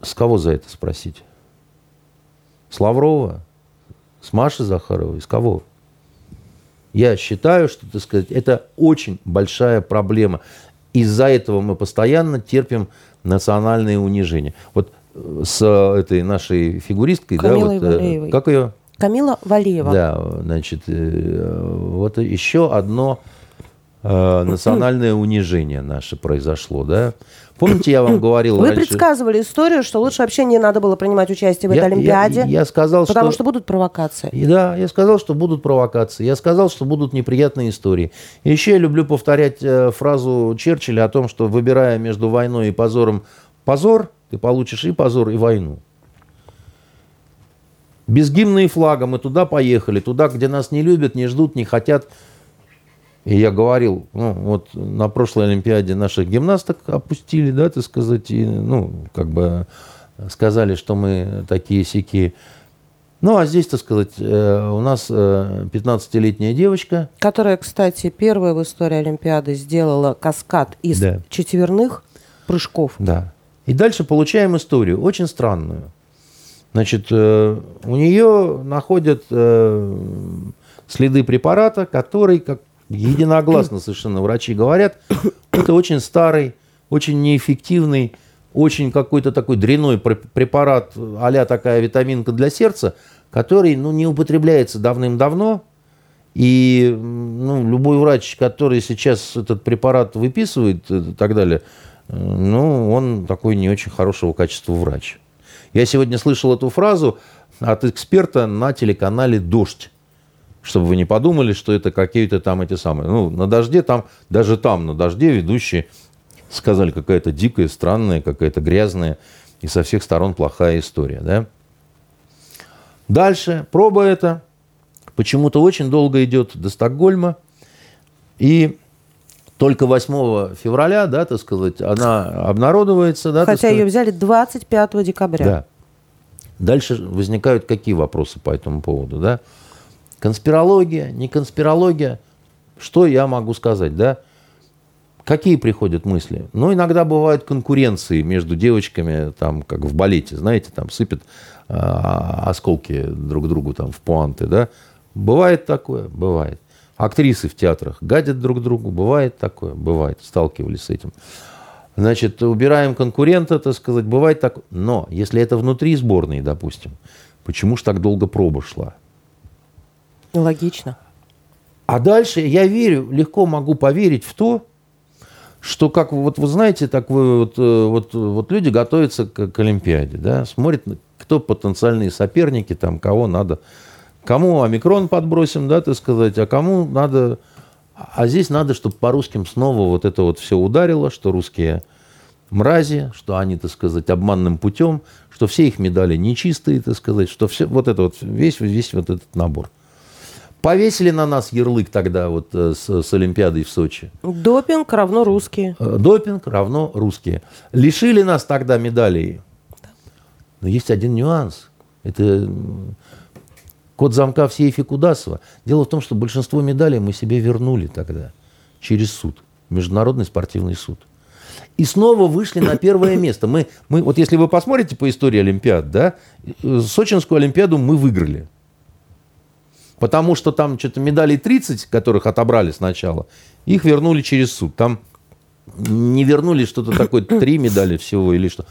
с кого за это спросить? С Лаврова? С Машей Захаровой? С кого? Я считаю, что, так сказать, это очень большая проблема. Из-за этого мы постоянно терпим национальные унижения. Вот э, с этой нашей фигуристкой, Камилой да, вот, э, Валеевой. как ее? Камила Валеева. Да, значит, э, вот еще одно э, национальное унижение наше произошло, да. Помните, я вам говорил Вы раньше... предсказывали историю, что лучше вообще не надо было принимать участие в Я- этой Олимпиаде, Я, я сказал, потому что... что будут провокации. И Да, я сказал, что будут провокации. Я сказал, что будут неприятные истории. И еще я люблю повторять э, фразу Черчилля о том, что выбирая между войной и позором позор, ты получишь и позор, и войну. Без гимна и флага мы туда поехали, туда, где нас не любят, не ждут, не хотят. И я говорил, ну, вот на прошлой Олимпиаде наших гимнасток опустили, да, так сказать, и, ну, как бы сказали, что мы такие сики. Ну, а здесь, так сказать, э, у нас э, 15-летняя девочка, Которая, кстати, первая в истории Олимпиады сделала каскад из Да. четверных прыжков. Да. И дальше получаем историю, очень странную. Значит, э, у нее находят э, следы препарата, который, как единогласно совершенно врачи говорят, это очень старый, очень неэффективный, очень какой-то такой дряной пр- препарат, а такая витаминка для сердца, который ну, не употребляется давным-давно, и ну, любой врач, который сейчас этот препарат выписывает э, и так далее, э, ну, он такой не очень хорошего качества врач. Я сегодня слышал эту фразу от эксперта на телеканале «Дождь». Чтобы вы не подумали, что это какие-то там эти самые. Ну, на «Дожде» там, даже там на «Дожде» ведущие сказали, какая-то дикая, странная, какая-то грязная и со всех сторон плохая история, да? Дальше, проба это почему-то очень долго идет до Стокгольма. И только 8 февраля, да, так сказать, она обнародуется. Да, Хотя ее взяли 25 декабря. Да. Дальше возникают какие вопросы по этому поводу, да? Конспирология, не конспирология. Что я могу сказать, да? Какие приходят мысли? Ну, иногда бывают конкуренции между девочками, там, как в балете, знаете, там сыпят а, осколки друг другу там в пуанты, да? Бывает такое? Бывает. Актрисы в театрах гадят друг другу, бывает такое? Бывает. Сталкивались с этим. Значит, убираем конкурента, так сказать, бывает так. Но если это внутри сборной, допустим, почему ж так долго проба шла? Логично. А дальше я верю, легко могу поверить в то, что как вот вы знаете, так вы вот, э, вот, вот люди готовятся к, к Олимпиаде, да, смотрят, кто потенциальные соперники, там, кого надо, кому омикрон подбросим, да, так сказать, а кому надо, а здесь надо, чтобы по русским снова вот это вот все ударило, что русские мрази, что они, так сказать, обманным путем, что все их медали нечистые, так сказать, что все, вот это вот, весь, весь вот этот набор. Повесили на нас ярлык тогда вот э, с, с Олимпиадой в Сочи. Допинг равно русские. Э, Допинг равно русские. Лишили нас тогда медалей. Но есть один нюанс. Это код замка в сейфе Кудасова. Дело в том, что большинство медалей мы себе вернули тогда через суд. Международный спортивный суд. И снова вышли на первое место. Мы, мы, вот если вы посмотрите по истории Олимпиад, да, э, Сочинскую Олимпиаду мы выиграли. Потому что там что-то медалей 30, которых отобрали сначала, их вернули через суд. Там не вернули что-то такое, три медали всего или что.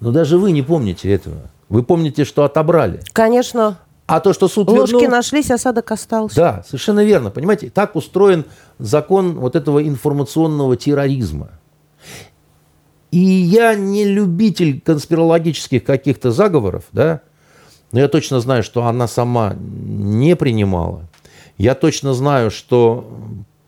Но даже вы не помните этого. Вы помните, что отобрали. Конечно, А то, что суд ложки вернул... нашлись, осадок остался. Да, совершенно верно. Понимаете, так устроен закон вот этого информационного терроризма. И я не любитель конспирологических каких-то заговоров, да, но я точно знаю, что она сама не принимала. Я точно знаю, что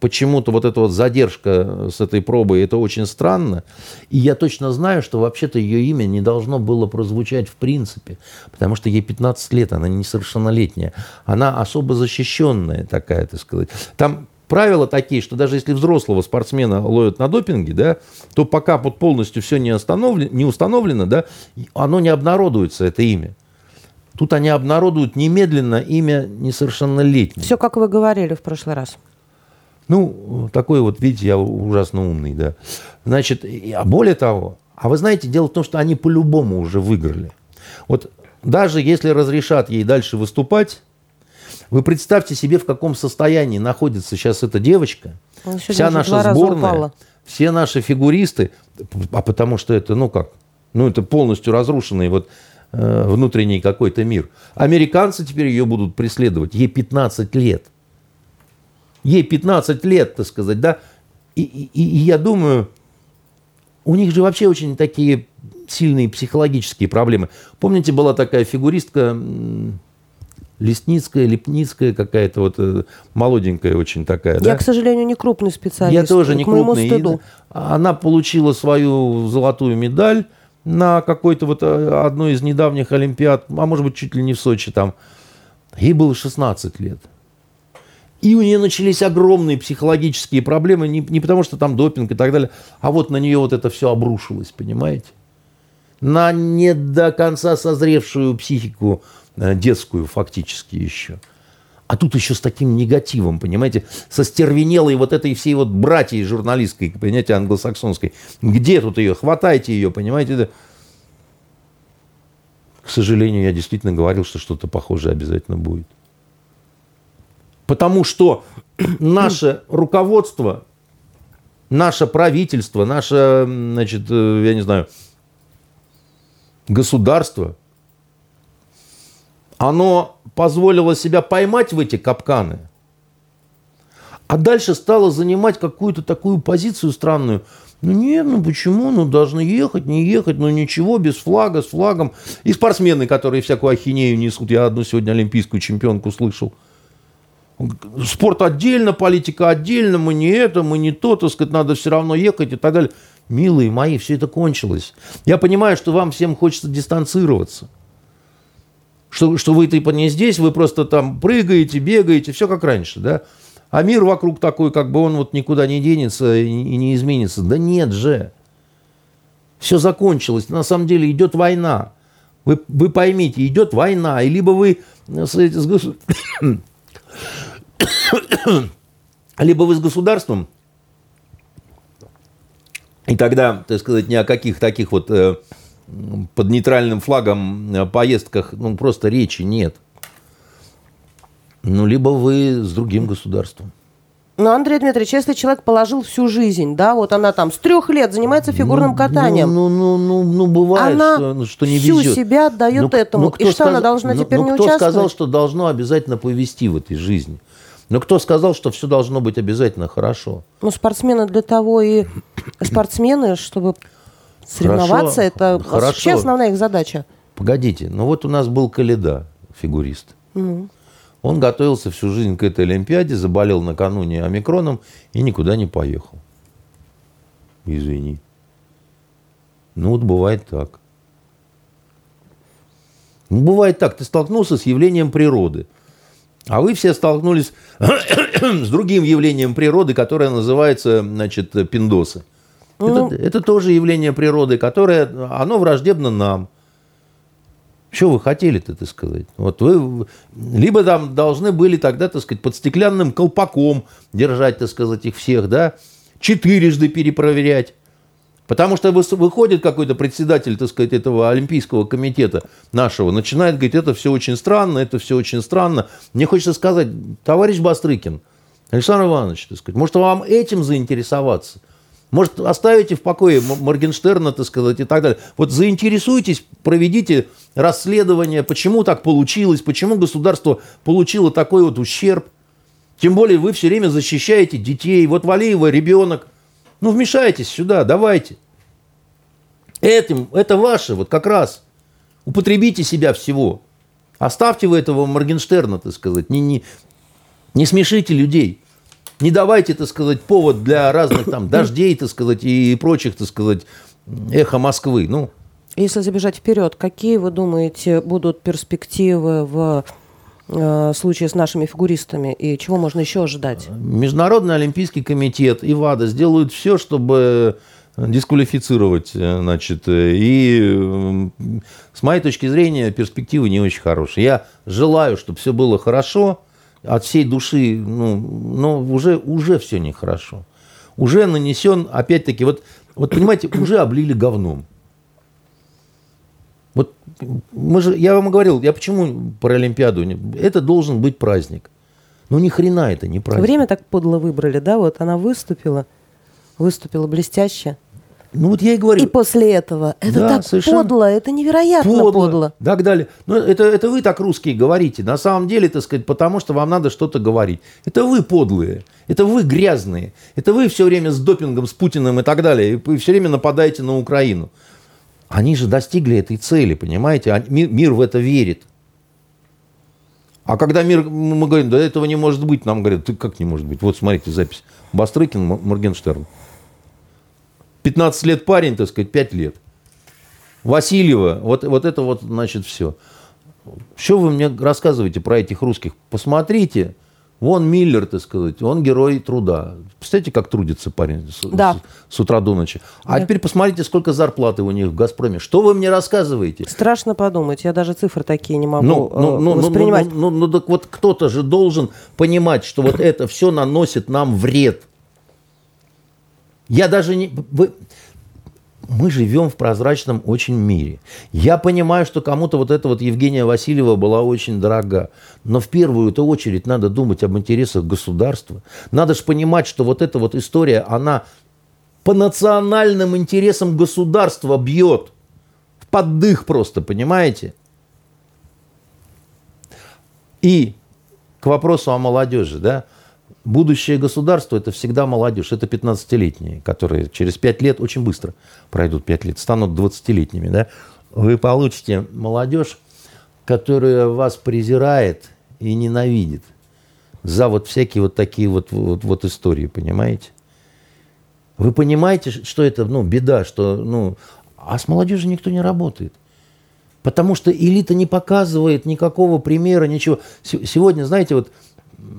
почему-то вот эта вот задержка с этой пробой, это очень странно. И я точно знаю, что вообще-то ее имя не должно было прозвучать в принципе, потому что ей 15 лет, она несовершеннолетняя. Она особо защищенная такая, так сказать. Там правила такие, что даже если взрослого спортсмена ловят на допинге, да, то пока вот полностью все не, остановлено, не установлено, да, оно не обнародуется, это имя. Тут они обнародуют немедленно имя несовершеннолетнего. Все, как вы говорили в прошлый раз. Ну, такой вот, видите, я ужасно умный, да. Значит, а более того, а вы знаете, дело в том, что они по-любому уже выиграли. Вот даже если разрешат ей дальше выступать, вы представьте себе, в каком состоянии находится сейчас эта девочка, вся наша сборная, все наши фигуристы, а потому что это, ну как, ну это полностью разрушенный вот внутренний какой-то мир. Американцы теперь ее будут преследовать. Ей 15 лет. Ей 15 лет, так сказать, да. И, и, и я думаю, у них же вообще очень такие сильные психологические проблемы. Помните, была такая фигуристка Лесницкая, Лепницкая какая-то вот э, молоденькая очень такая. Я, да? к сожалению, не крупный специалист. Я тоже не крупный. Стыду. Она получила свою золотую медаль на какой-то вот э, одной из недавних Олимпиад, а может быть чуть ли не в Сочи там. Ей было 16 лет. И у нее начались огромные психологические проблемы, не, не потому что там допинг и так далее, а вот на нее вот это все обрушилось, понимаете? На не до конца созревшую психику Э, детскую фактически еще. А тут еще с таким негативом, понимаете, со стервенелой вот этой всей вот братьей журналистской, понимаете, англосаксонской. Где тут ее? Хватайте ее, понимаете? К сожалению, я действительно говорил, что что-то похожее обязательно будет. Потому что наше руководство, наше правительство, наше, значит, э, я не знаю, государство – оно позволило себя поймать в эти капканы, а дальше стало занимать какую-то такую позицию странную. Ну нет, ну почему? Ну должны ехать, не ехать, ну ничего, без флага, с флагом. И спортсмены, которые всякую ахинею несут. Я одну сегодня олимпийскую чемпионку слышал. Спорт отдельно, политика отдельно, мы не это, мы не то, так сказать, надо все равно ехать и так далее. Милые мои, все это кончилось. Я понимаю, что вам всем хочется дистанцироваться что, что вы типа не здесь, вы просто там прыгаете, бегаете, все как раньше, да? А мир вокруг такой, как бы он вот никуда не денется и не изменится. Да нет же. Все закончилось. На самом деле идет война. Вы, вы поймите, идет война. И либо вы с, с, либо вы с государством, и тогда, так сказать, ни о каких таких вот э, под нейтральным флагом э, поездках ну, просто речи нет. Ну, либо вы с другим государством. Ну, Андрей Дмитриевич, если человек положил всю жизнь, да, вот она там с трех лет занимается фигурным ну, катанием. Ну, ну, ну, ну, ну бывает, она что, что не всю везет. себя отдает ну, этому. Ну, И что сказ... она должна ну, теперь ну, не кто участвовать? сказал, что должно обязательно повести в этой жизни? Но кто сказал, что все должно быть обязательно хорошо? Ну, спортсмены для того и спортсмены, чтобы Соревноваться это хорошо. вообще основная их задача. Погодите, ну вот у нас был Каледа, фигурист. Mm. Он готовился всю жизнь к этой Олимпиаде, заболел накануне омикроном и никуда не поехал. Извини. Ну вот бывает так. Ну, бывает так, ты столкнулся с явлением природы. А вы все столкнулись с другим явлением природы, которое называется, значит, пиндосы. Ну, это, это тоже явление природы, которое, оно враждебно нам. Что вы хотели-то, так сказать? Вот вы либо там должны были тогда, так сказать, под стеклянным колпаком держать, так сказать, их всех, да, четырежды перепроверять. Потому что выходит какой-то председатель, так сказать, этого Олимпийского комитета нашего, начинает говорить, это все очень странно, это все очень странно. Мне хочется сказать, товарищ Бастрыкин, Александр Иванович, так сказать, может вам этим заинтересоваться? Может, оставите в покое Моргенштерна, так сказать, и так далее. Вот заинтересуйтесь, проведите расследование, почему так получилось, почему государство получило такой вот ущерб. Тем более вы все время защищаете детей. Вот Валеева ребенок. Ну, вмешайтесь сюда, давайте. Этим, это ваше, вот как раз. Употребите себя всего. Оставьте вы этого Моргенштерна, так сказать. Не, не, не смешите людей не давайте, так сказать, повод для разных там дождей, так сказать, и прочих, так сказать, эхо Москвы. Ну, если забежать вперед, какие, вы думаете, будут перспективы в э, случае с нашими фигуристами и чего можно еще ожидать? Международный олимпийский комитет и ВАДА сделают все, чтобы дисквалифицировать, э, значит, и с моей точки зрения перспективы не очень хорошие. Я желаю, чтобы все было хорошо, от всей души, ну, но уже, уже все нехорошо. Уже нанесен, опять-таки, вот, вот понимаете, уже облили говном. Вот мы же, я вам говорил, я почему про Олимпиаду? Это должен быть праздник. Ну ни хрена это не праздник. Время так подло выбрали, да? Вот она выступила, выступила блестяще. Ну вот я и говорю. И после этого. Это да, так подло, это невероятно подло. подло. Так далее. Но это, это вы так русские говорите. На самом деле, так сказать, потому что вам надо что-то говорить. Это вы подлые. Это вы грязные. Это вы все время с допингом, с Путиным и так далее. И вы все время нападаете на Украину. Они же достигли этой цели, понимаете? Мир, мир в это верит. А когда мир, мы говорим, да этого не может быть, нам говорят, ты как не может быть? Вот смотрите запись. Бастрыкин, Моргенштерн. 15 лет парень, так сказать, 5 лет. Васильева, вот, вот это вот, значит, все. Что вы мне рассказываете про этих русских? Посмотрите, Вон Миллер, так сказать, он герой труда. Представляете, как трудится парень с, да. с, с утра до ночи. А да. теперь посмотрите, сколько зарплаты у них в «Газпроме». Что вы мне рассказываете? Страшно подумать. Я даже цифры такие не могу ну, ну, ну, воспринимать. Ну, ну, ну, ну, так вот кто-то же должен понимать, что вот это все наносит нам вред. Я даже не... Вы, мы живем в прозрачном очень мире. Я понимаю, что кому-то вот эта вот Евгения Васильева была очень дорога. Но в первую -то очередь надо думать об интересах государства. Надо же понимать, что вот эта вот история, она по национальным интересам государства бьет. В поддых просто, понимаете? И к вопросу о молодежи, да, будущее государства – это всегда молодежь. Это 15-летние, которые через 5 лет, очень быстро пройдут 5 лет, станут 20-летними. Да? Вы получите молодежь, которая вас презирает и ненавидит за вот всякие вот такие вот, вот, вот истории, понимаете? Вы понимаете, что это ну, беда, что, ну, а с молодежью никто не работает. Потому что элита не показывает никакого примера, ничего. Сегодня, знаете, вот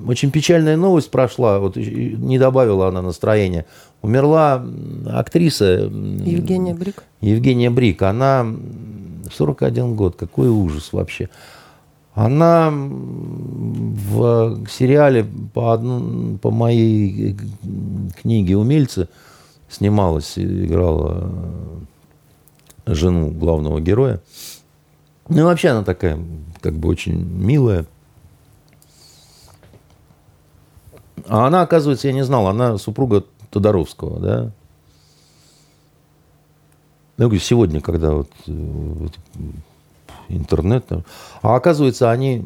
очень печальная новость прошла, вот не добавила она настроения. Умерла актриса Евгения Брик. Евгения Брик. Она 41 год, какой ужас вообще. Она в сериале по, одну, по моей книге «Умельцы» снималась, играла жену главного героя. Ну и вообще она такая, как бы очень милая. А она, оказывается, я не знал, она супруга Тодоровского, да. Я говорю, сегодня, когда вот, э, вот интернет, а оказывается, они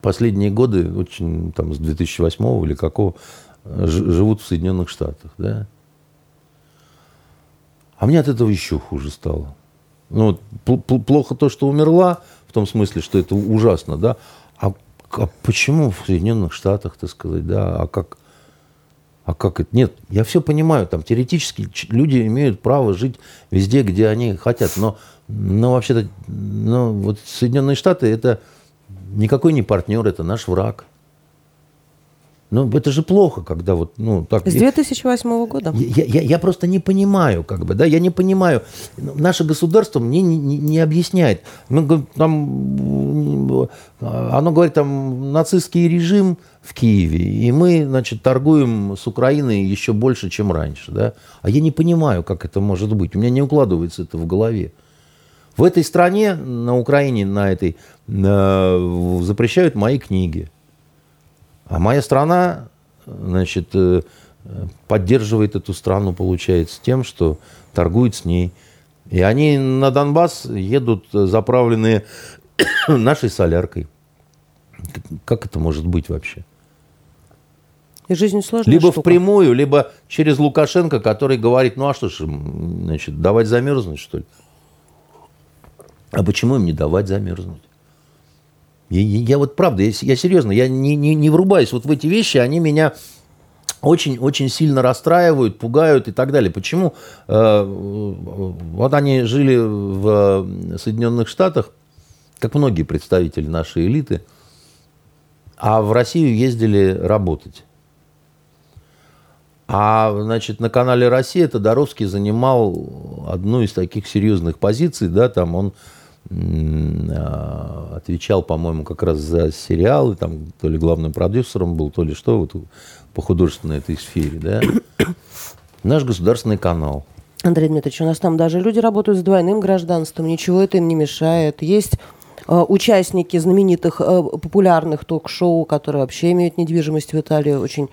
последние годы, очень там с 2008 или какого, живут в Соединенных Штатах, да. А мне от этого еще хуже стало. Ну, плохо то, что умерла, в том смысле, что это ужасно, да, а почему в Соединенных Штатах, так сказать, да, а как, а как это? Нет, я все понимаю, там теоретически люди имеют право жить везде, где они хотят, но, но вообще-то, ну, вот Соединенные Штаты это никакой не партнер, это наш враг. Ну, это же плохо, когда вот, ну, так... С 2008 года? Я, я, я просто не понимаю, как бы, да, я не понимаю. Наше государство мне не, не, не объясняет. Мы, там, оно говорит, там, нацистский режим в Киеве, и мы, значит, торгуем с Украиной еще больше, чем раньше, да. А я не понимаю, как это может быть. У меня не укладывается это в голове. В этой стране, на Украине, на этой, э, запрещают мои книги. А моя страна, значит, э, поддерживает эту страну, получается, тем, что торгует с ней. И они на Донбасс едут заправленные нашей соляркой. Как это может быть вообще? И жизнь сложная Либо штука. впрямую, либо через Лукашенко, который говорит, ну а что ж, значит, давать замерзнуть, что ли? А почему им не давать замерзнуть? Я, я вот правда, я, я серьезно, я не, не, не врубаюсь вот в эти вещи, они меня очень-очень сильно расстраивают, пугают и так далее. Почему? Э, вот они жили в Соединенных Штатах, как многие представители нашей элиты, а в Россию ездили работать. А, значит, на канале «Россия» Тодоровский занимал одну из таких серьезных позиций, да, там он отвечал, по-моему, как раз за сериалы, там то ли главным продюсером был, то ли что, вот по художественной этой сфере, да. Наш государственный канал. Андрей Дмитриевич, у нас там даже люди работают с двойным гражданством, ничего это им не мешает. Есть э, участники знаменитых э, популярных ток-шоу, которые вообще имеют недвижимость в Италии очень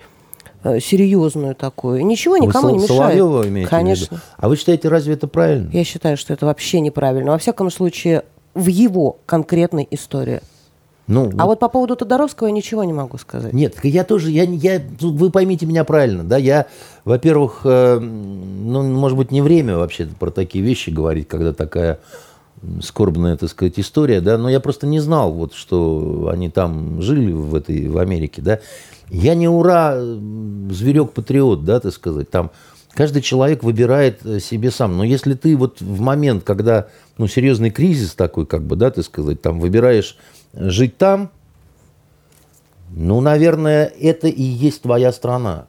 серьезную такую. Ничего никому вы не мешает. Соловьева имеете Конечно. В виду? А вы считаете, разве это правильно? Я считаю, что это вообще неправильно. Во всяком случае, в его конкретной истории. Ну, А вот по поводу Тодоровского я ничего не могу сказать. Нет, я тоже, я, я, вы поймите меня правильно, да, я, во-первых, э, ну, может быть, не время вообще про такие вещи говорить, когда такая скорбная, так сказать, история, да, но я просто не знал, вот, что они там жили в этой, в Америке, да. Я не ура, зверек-патриот, да, так сказать, там каждый человек выбирает э, себе сам, но если ты вот в момент, когда, ну, серьезный кризис такой, как бы, да, так сказать, там выбираешь жить там, ну, наверное, это и есть твоя страна.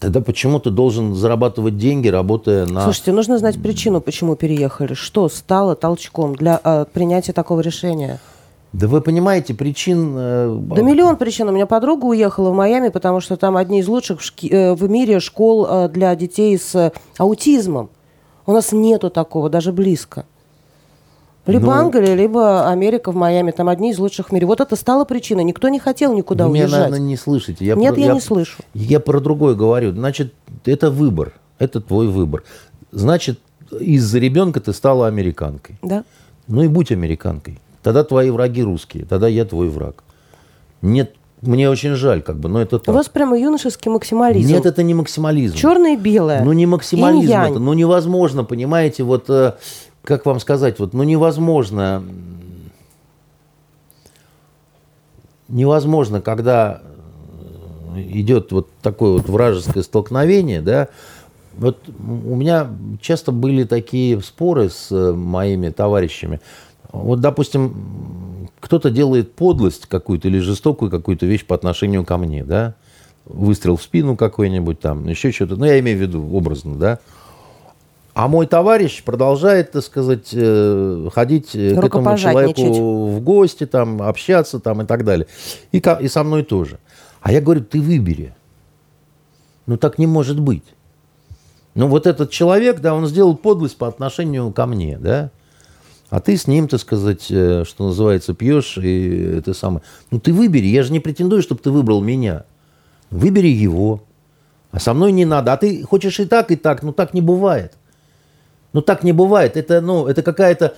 Тогда почему ты должен зарабатывать деньги, работая на... Слушайте, нужно знать причину, почему переехали. Что стало толчком для э, принятия такого решения? Да вы понимаете, причин... э, Да миллион причин. У меня подруга уехала в Майами, потому что там одни из лучших в, шки- э, в мире школ э, для детей с э, аутизмом. У нас нету такого, даже близко. Либо Ну- Англия, либо Америка в Майами. Там одни из лучших в мире. Вот это стало причиной. Никто не хотел никуда меня, уезжать. наверное, не слышите. Я Нет, про- я не слышу. Я про другое говорю. Значит, это выбор. Это твой выбор. Значит, из-за ребенка ты стала американкой. Да? Ну и будь американкой. Тогда твои враги русские. Тогда я твой враг. Нет, мне очень жаль, как бы, но это У так. вас прямо юношеский максимализм. Нет, это не максимализм. Черное и белое. Ну, не максимализм это. Ну, невозможно, понимаете, вот, э, как вам сказать, вот, ну, невозможно, невозможно, когда э, идет вот такое вот вражеское столкновение, да, вот у меня часто были такие споры с э, моими товарищами. Вот, допустим, кто-то делает подлость какую-то или жестокую какую-то вещь по отношению ко мне, да, выстрел в спину какой-нибудь там, еще что-то, ну, я имею в виду образно, да, а мой товарищ продолжает, так сказать, э, ходить э, к этому человеку в гости, там, общаться там, и так далее. И, и со мной тоже. А я говорю, ты выбери. Ну, так не может быть. Ну, вот этот человек, да, он сделал подлость по отношению ко мне, да. А ты с ним, так сказать, э, что называется, пьешь, и это самое. Ну, ты выбери. Я же не претендую, чтобы ты выбрал меня. Выбери его. А со мной не надо. А ты хочешь и так, и так. Ну, так не бывает. Ну, так не бывает. Это, ну, это какая-то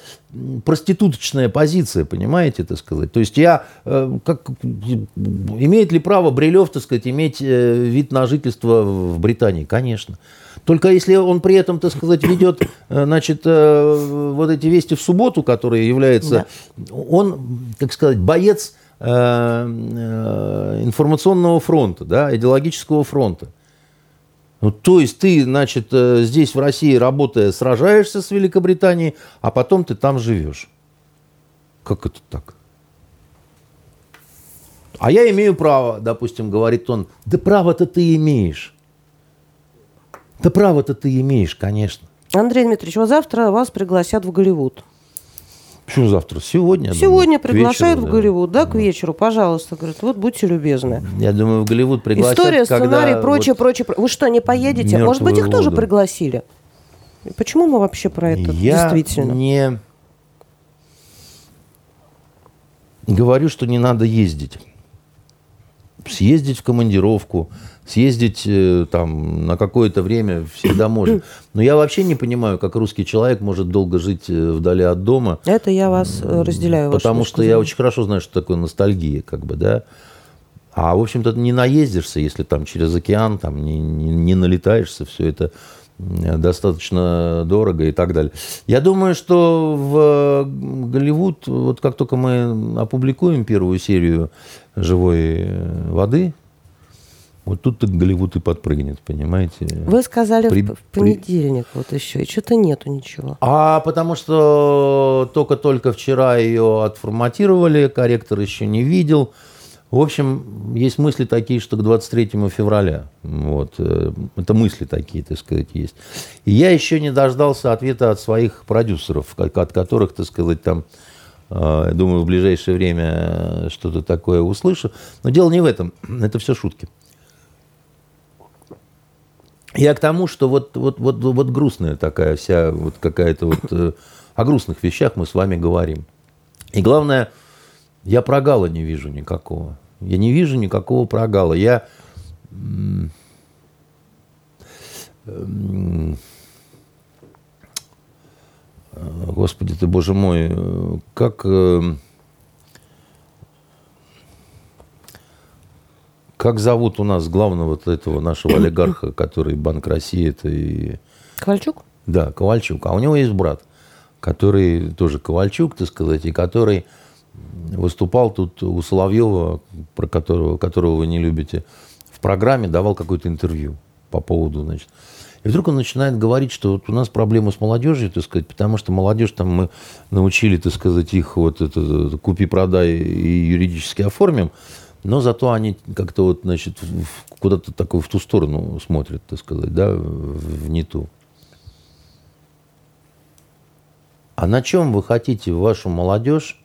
проституточная позиция, понимаете, так сказать. То есть я, э, как, имеет ли право Брилев, так сказать, иметь э, вид на жительство в Британии? Конечно. Только если он при этом, так сказать, ведет, э, значит, вот эти вести в субботу, которые являются, он, как сказать, боец информационного фронта, да, идеологического фронта. Ну, то есть ты, значит, э, здесь в России работая, сражаешься с Великобританией, а потом ты там живешь. Как это так? А я имею право, допустим, говорит он. Да право-то ты имеешь. Да право-то ты имеешь, конечно. Андрей Дмитриевич, вот завтра вас пригласят в Голливуд. Почему завтра? Сегодня. Сегодня думаю, приглашают вечеру, в да. Голливуд, да, к вечеру, пожалуйста. Говорят, вот будьте любезны. Я думаю, в Голливуд пригласят, История, когда сценарий, прочее, вот прочее. про- Вы что, не поедете? Может быть, их мертвую тоже воду. пригласили? Почему мы вообще про это Я действительно? не говорю, что не надо ездить. Съездить в командировку, съездить э, там на какое-то время всегда можно. Но я вообще не понимаю, как русский человек может долго жить э, вдали от дома. Это я вас э, разделяю. Потому что я очень хорошо знаю, что такое ностальгия, как бы, да. А, в общем-то, не наездишься, если там через океан, там не, не, не налетаешься, все это достаточно дорого и так далее. Я думаю, что в Голливуд, вот как только мы опубликуем первую серию «Живой воды», вот тут Голливуд и подпрыгнет, понимаете? Вы сказали в- При- в понедельник вот еще, и что-то нету ничего. А потому что только-только вчера ее отформатировали, корректор еще не видел. В общем, есть мысли такие, что к 23 февраля. Вот. э, Это мысли такие, так сказать, есть. И я еще не дождался ответа от своих продюсеров, от которых, так сказать, там, э, думаю, в ближайшее время что-то такое услышу. Но дело не в этом. Это все шутки. Я к тому, что вот, вот, вот, вот грустная такая вся, вот какая-то вот... э, О грустных вещах мы с вами говорим. И главное, я прогала не вижу никакого. Я не вижу никакого прогала. Я... м, м, э, Господи ты, Боже мой, э, как... Как зовут у нас главного вот этого нашего олигарха, который Банк России, это и... Ковальчук? Да, Ковальчук. А у него есть брат, который тоже Ковальчук, так сказать, и который выступал тут у Соловьева, про которого, которого вы не любите, в программе давал какое-то интервью по поводу, значит. И вдруг он начинает говорить, что вот у нас проблемы с молодежью, так сказать, потому что молодежь там мы научили, так сказать, их вот это купи-продай и юридически оформим, но зато они как-то вот, значит, куда-то такой в ту сторону смотрят, так сказать, да, в не ту. А на чем вы хотите вашу молодежь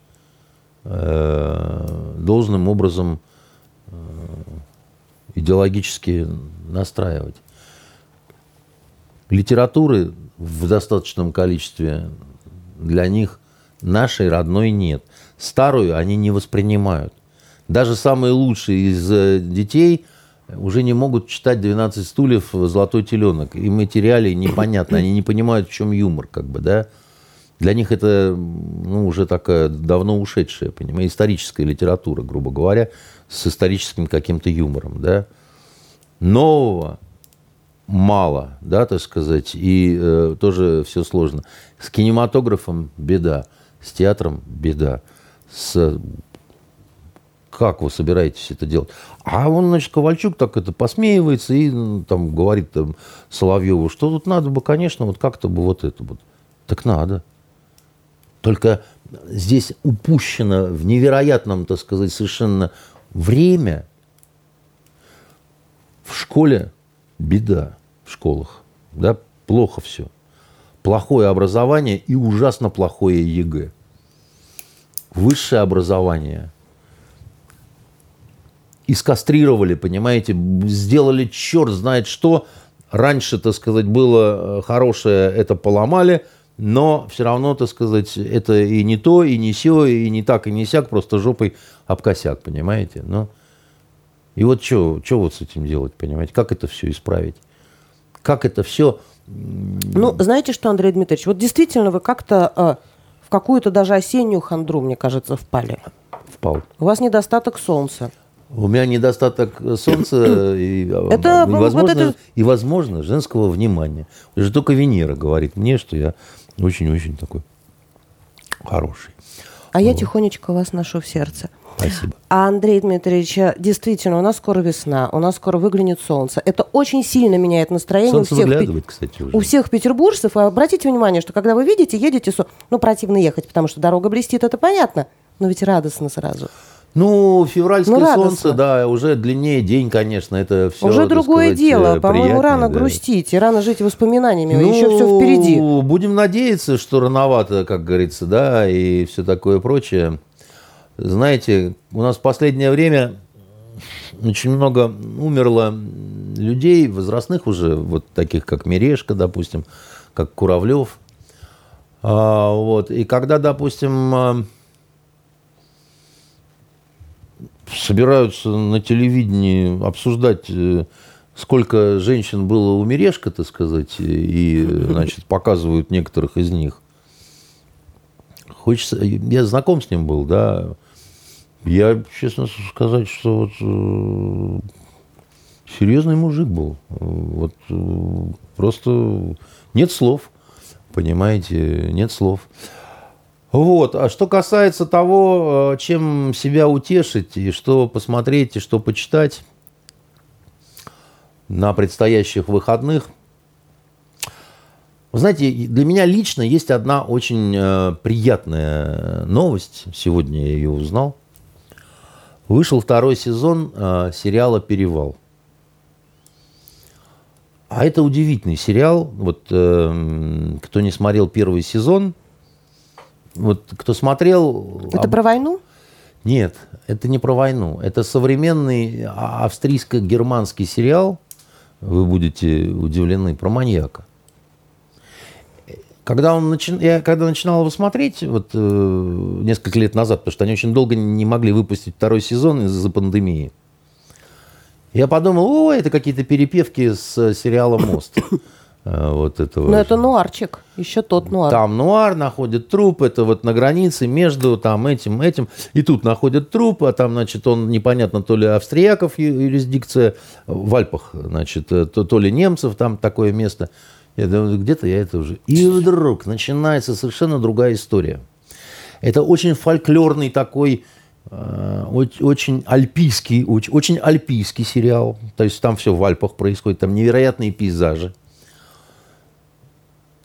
э, должным образом э, идеологически настраивать? Литературы в достаточном количестве для них нашей родной нет. Старую они не воспринимают. Даже самые лучшие из э, детей уже не могут читать «12 стульев», «Золотой теленок». Им эти реалии непонятны. Они не понимают, в чем юмор, как бы, да. Для них это ну, уже такая давно ушедшая, понимаете, историческая литература, грубо говоря, с историческим каким-то юмором, да. Нового мало, да, так сказать, и э, тоже все сложно. С кинематографом беда, с театром беда, с как вы собираетесь это делать? А он, значит, Ковальчук так это посмеивается и ну, там говорит там, Соловьеву, что тут надо бы, конечно, вот как-то бы вот это вот. Так надо. Только здесь упущено в невероятном, так сказать, совершенно время. В школе беда, в школах. Да, плохо все. Плохое образование и ужасно плохое ЕГЭ. Высшее образование искастрировали, понимаете, сделали черт знает что. Раньше, так сказать, было э, хорошее, это поломали, но все равно, так сказать, это и не то, и не все, и не так, и не сяк, просто жопой об косяк, понимаете? Ну, и вот что вот с этим делать, понимаете? Как это все исправить? Как это все... Ну, знаете что, Андрей Дмитриевич, вот действительно вы как-то э, в какую-то даже осеннюю хандру, мне кажется, впали. впал? У вас недостаток солнца. У меня недостаток солнца и, а, Это, и, вот возможно, это- и, возможно, женского внимания. Уже только Венера говорит мне, что я очень-очень такой хороший. А я тихонечко вас ношу в сердце. Спасибо. А Андрей Дмитриевич, э, действительно, у нас скоро весна, у нас скоро выглянет солнце. Это очень сильно меняет настроение Солнце у всех. выглядывает, кстати, уже. У всех петербуржцев, и обратите внимание, что когда вы видите, едете, ну, противно ехать, потому что дорога блестит, это понятно, но ведь радостно сразу. Ну, февральское Ну, солнце, да, уже длиннее день, конечно, это все. Уже другое дело, по-моему, рано грустить, и рано жить воспоминаниями, еще все впереди. Ну, Будем надеяться, что рановато, как говорится, да, и все такое прочее. Знаете, у нас в последнее время очень много умерло людей, возрастных уже, вот таких, как Мерешка, допустим, как Куравлев. А, вот. И когда, допустим, а, собираются на телевидении обсуждать, э, сколько женщин было у Мерешка, так сказать, и, значит, показывают некоторых из них. Хочется... Я знаком с ним был, да. Я, честно сказать, что вот э, серьезный мужик был. Вот э, просто нет слов, понимаете, нет слов. Вот. А что касается того, э, чем себя утешить, и что посмотреть, и что почитать на предстоящих выходных, вы знаете, для меня лично есть одна очень э, приятная новость. Сегодня я ее узнал. вышел второй сезон э, сериала «Перевал». А это удивительный сериал. Вот э, кто не смотрел первый сезон, вот кто смотрел... Это об... про войну? Нет, это не про войну. Это современный а, австрийско-германский сериал. Вы будете удивлены про маньяка. Когда, он начи... я, когда начинал его смотреть, вот э, несколько лет назад, потому что они очень долго не могли выпустить второй сезон из-за пандемии, я подумал, о, это какие-то перепевки с сериала «Мост». Э, вот этого. Но это нуарчик, еще тот нуар. Там нуар, находит труп, это вот на границе между там этим, этим. И тут находят труп, а там, значит, он непонятно, то ли австрияков юрисдикция, в Альпах, значит, э, то, то ли немцев, там такое место. Я думаю, где-то я это уже... И вдруг начинается совершенно другая история. Это очень фольклорный такой, э, очень альпийский, очень альпийский сериал. То есть там все в Альпах происходит, там невероятные пейзажи.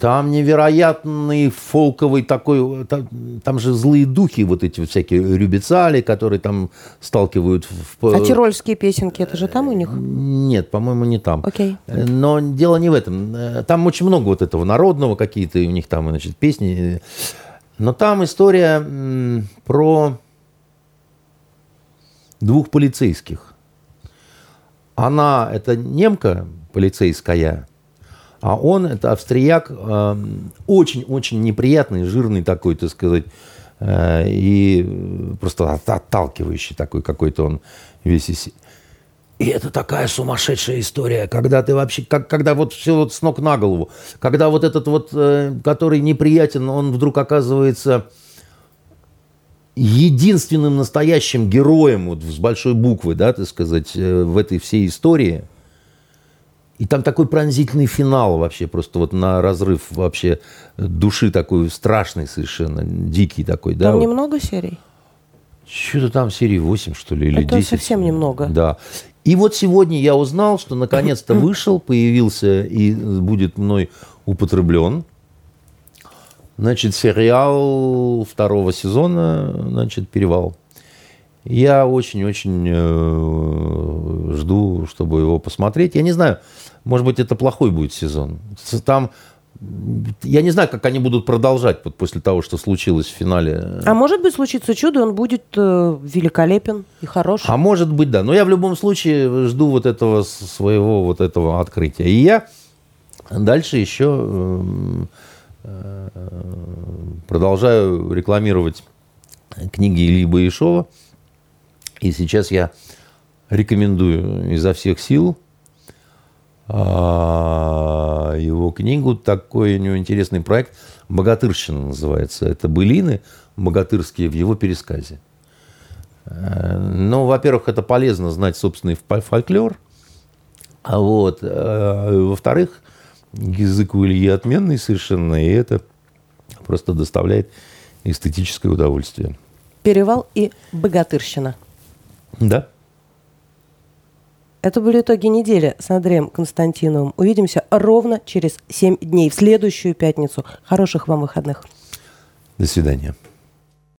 Там невероятный фолковый такой, там, там же злые духи, вот эти всякие рюбицали, которые там сталкивают. В... А тирольские песенки, это же там у них? Нет, по-моему, не там. Окей. Но дело не в этом. Там очень много вот этого народного, какие-то у них там, значит, песни. Но там история про двух полицейских. Она, это немка полицейская, а он, это австрияк, эм, очень-очень неприятный, жирный такой, так сказать, э, и просто отталкивающий такой какой-то он весь из и это такая сумасшедшая история, когда ты вообще, как, когда вот все вот с ног на голову, когда вот этот вот, э, который неприятен, он вдруг оказывается единственным настоящим героем вот с большой буквы, да, так сказать, э, в этой всей истории – и там такой пронзительный финал вообще, просто вот на разрыв вообще души такой страшный совершенно, дикий такой. Там да, немного вот. серий? Что-то там серии 8, что ли, или Это 10. совсем немного. Да. И вот сегодня я узнал, что наконец-то вышел, появился и будет мной употреблен. Значит, сериал второго сезона, значит, «Перевал». Я очень-очень э, жду, чтобы его посмотреть. Я не знаю, может быть, это плохой будет сезон. Там я не знаю, как они будут продолжать вот после того, что случилось в финале. А может быть, случится чудо, он будет э, великолепен и хорош. А может быть, да. Но я в любом случае жду вот этого своего вот этого открытия. И я дальше еще эм, э, продолжаю рекламировать книги Ильи Баишова. И сейчас я рекомендую изо всех сил а, его книгу. Такой у него интересный проект. «Богатырщина» называется. Это былины богатырские в его пересказе. Э, ну, во-первых, это полезно знать собственный фольклор. А вот, э, во-вторых, язык у Ильи отменный совершенно, и это просто доставляет эстетическое удовольствие. Перевал и богатырщина. Да. Это были итоги недели с Андреем Константиновым. Увидимся ровно через 7 дней, в следующую пятницу. Хороших вам выходных. До свидания.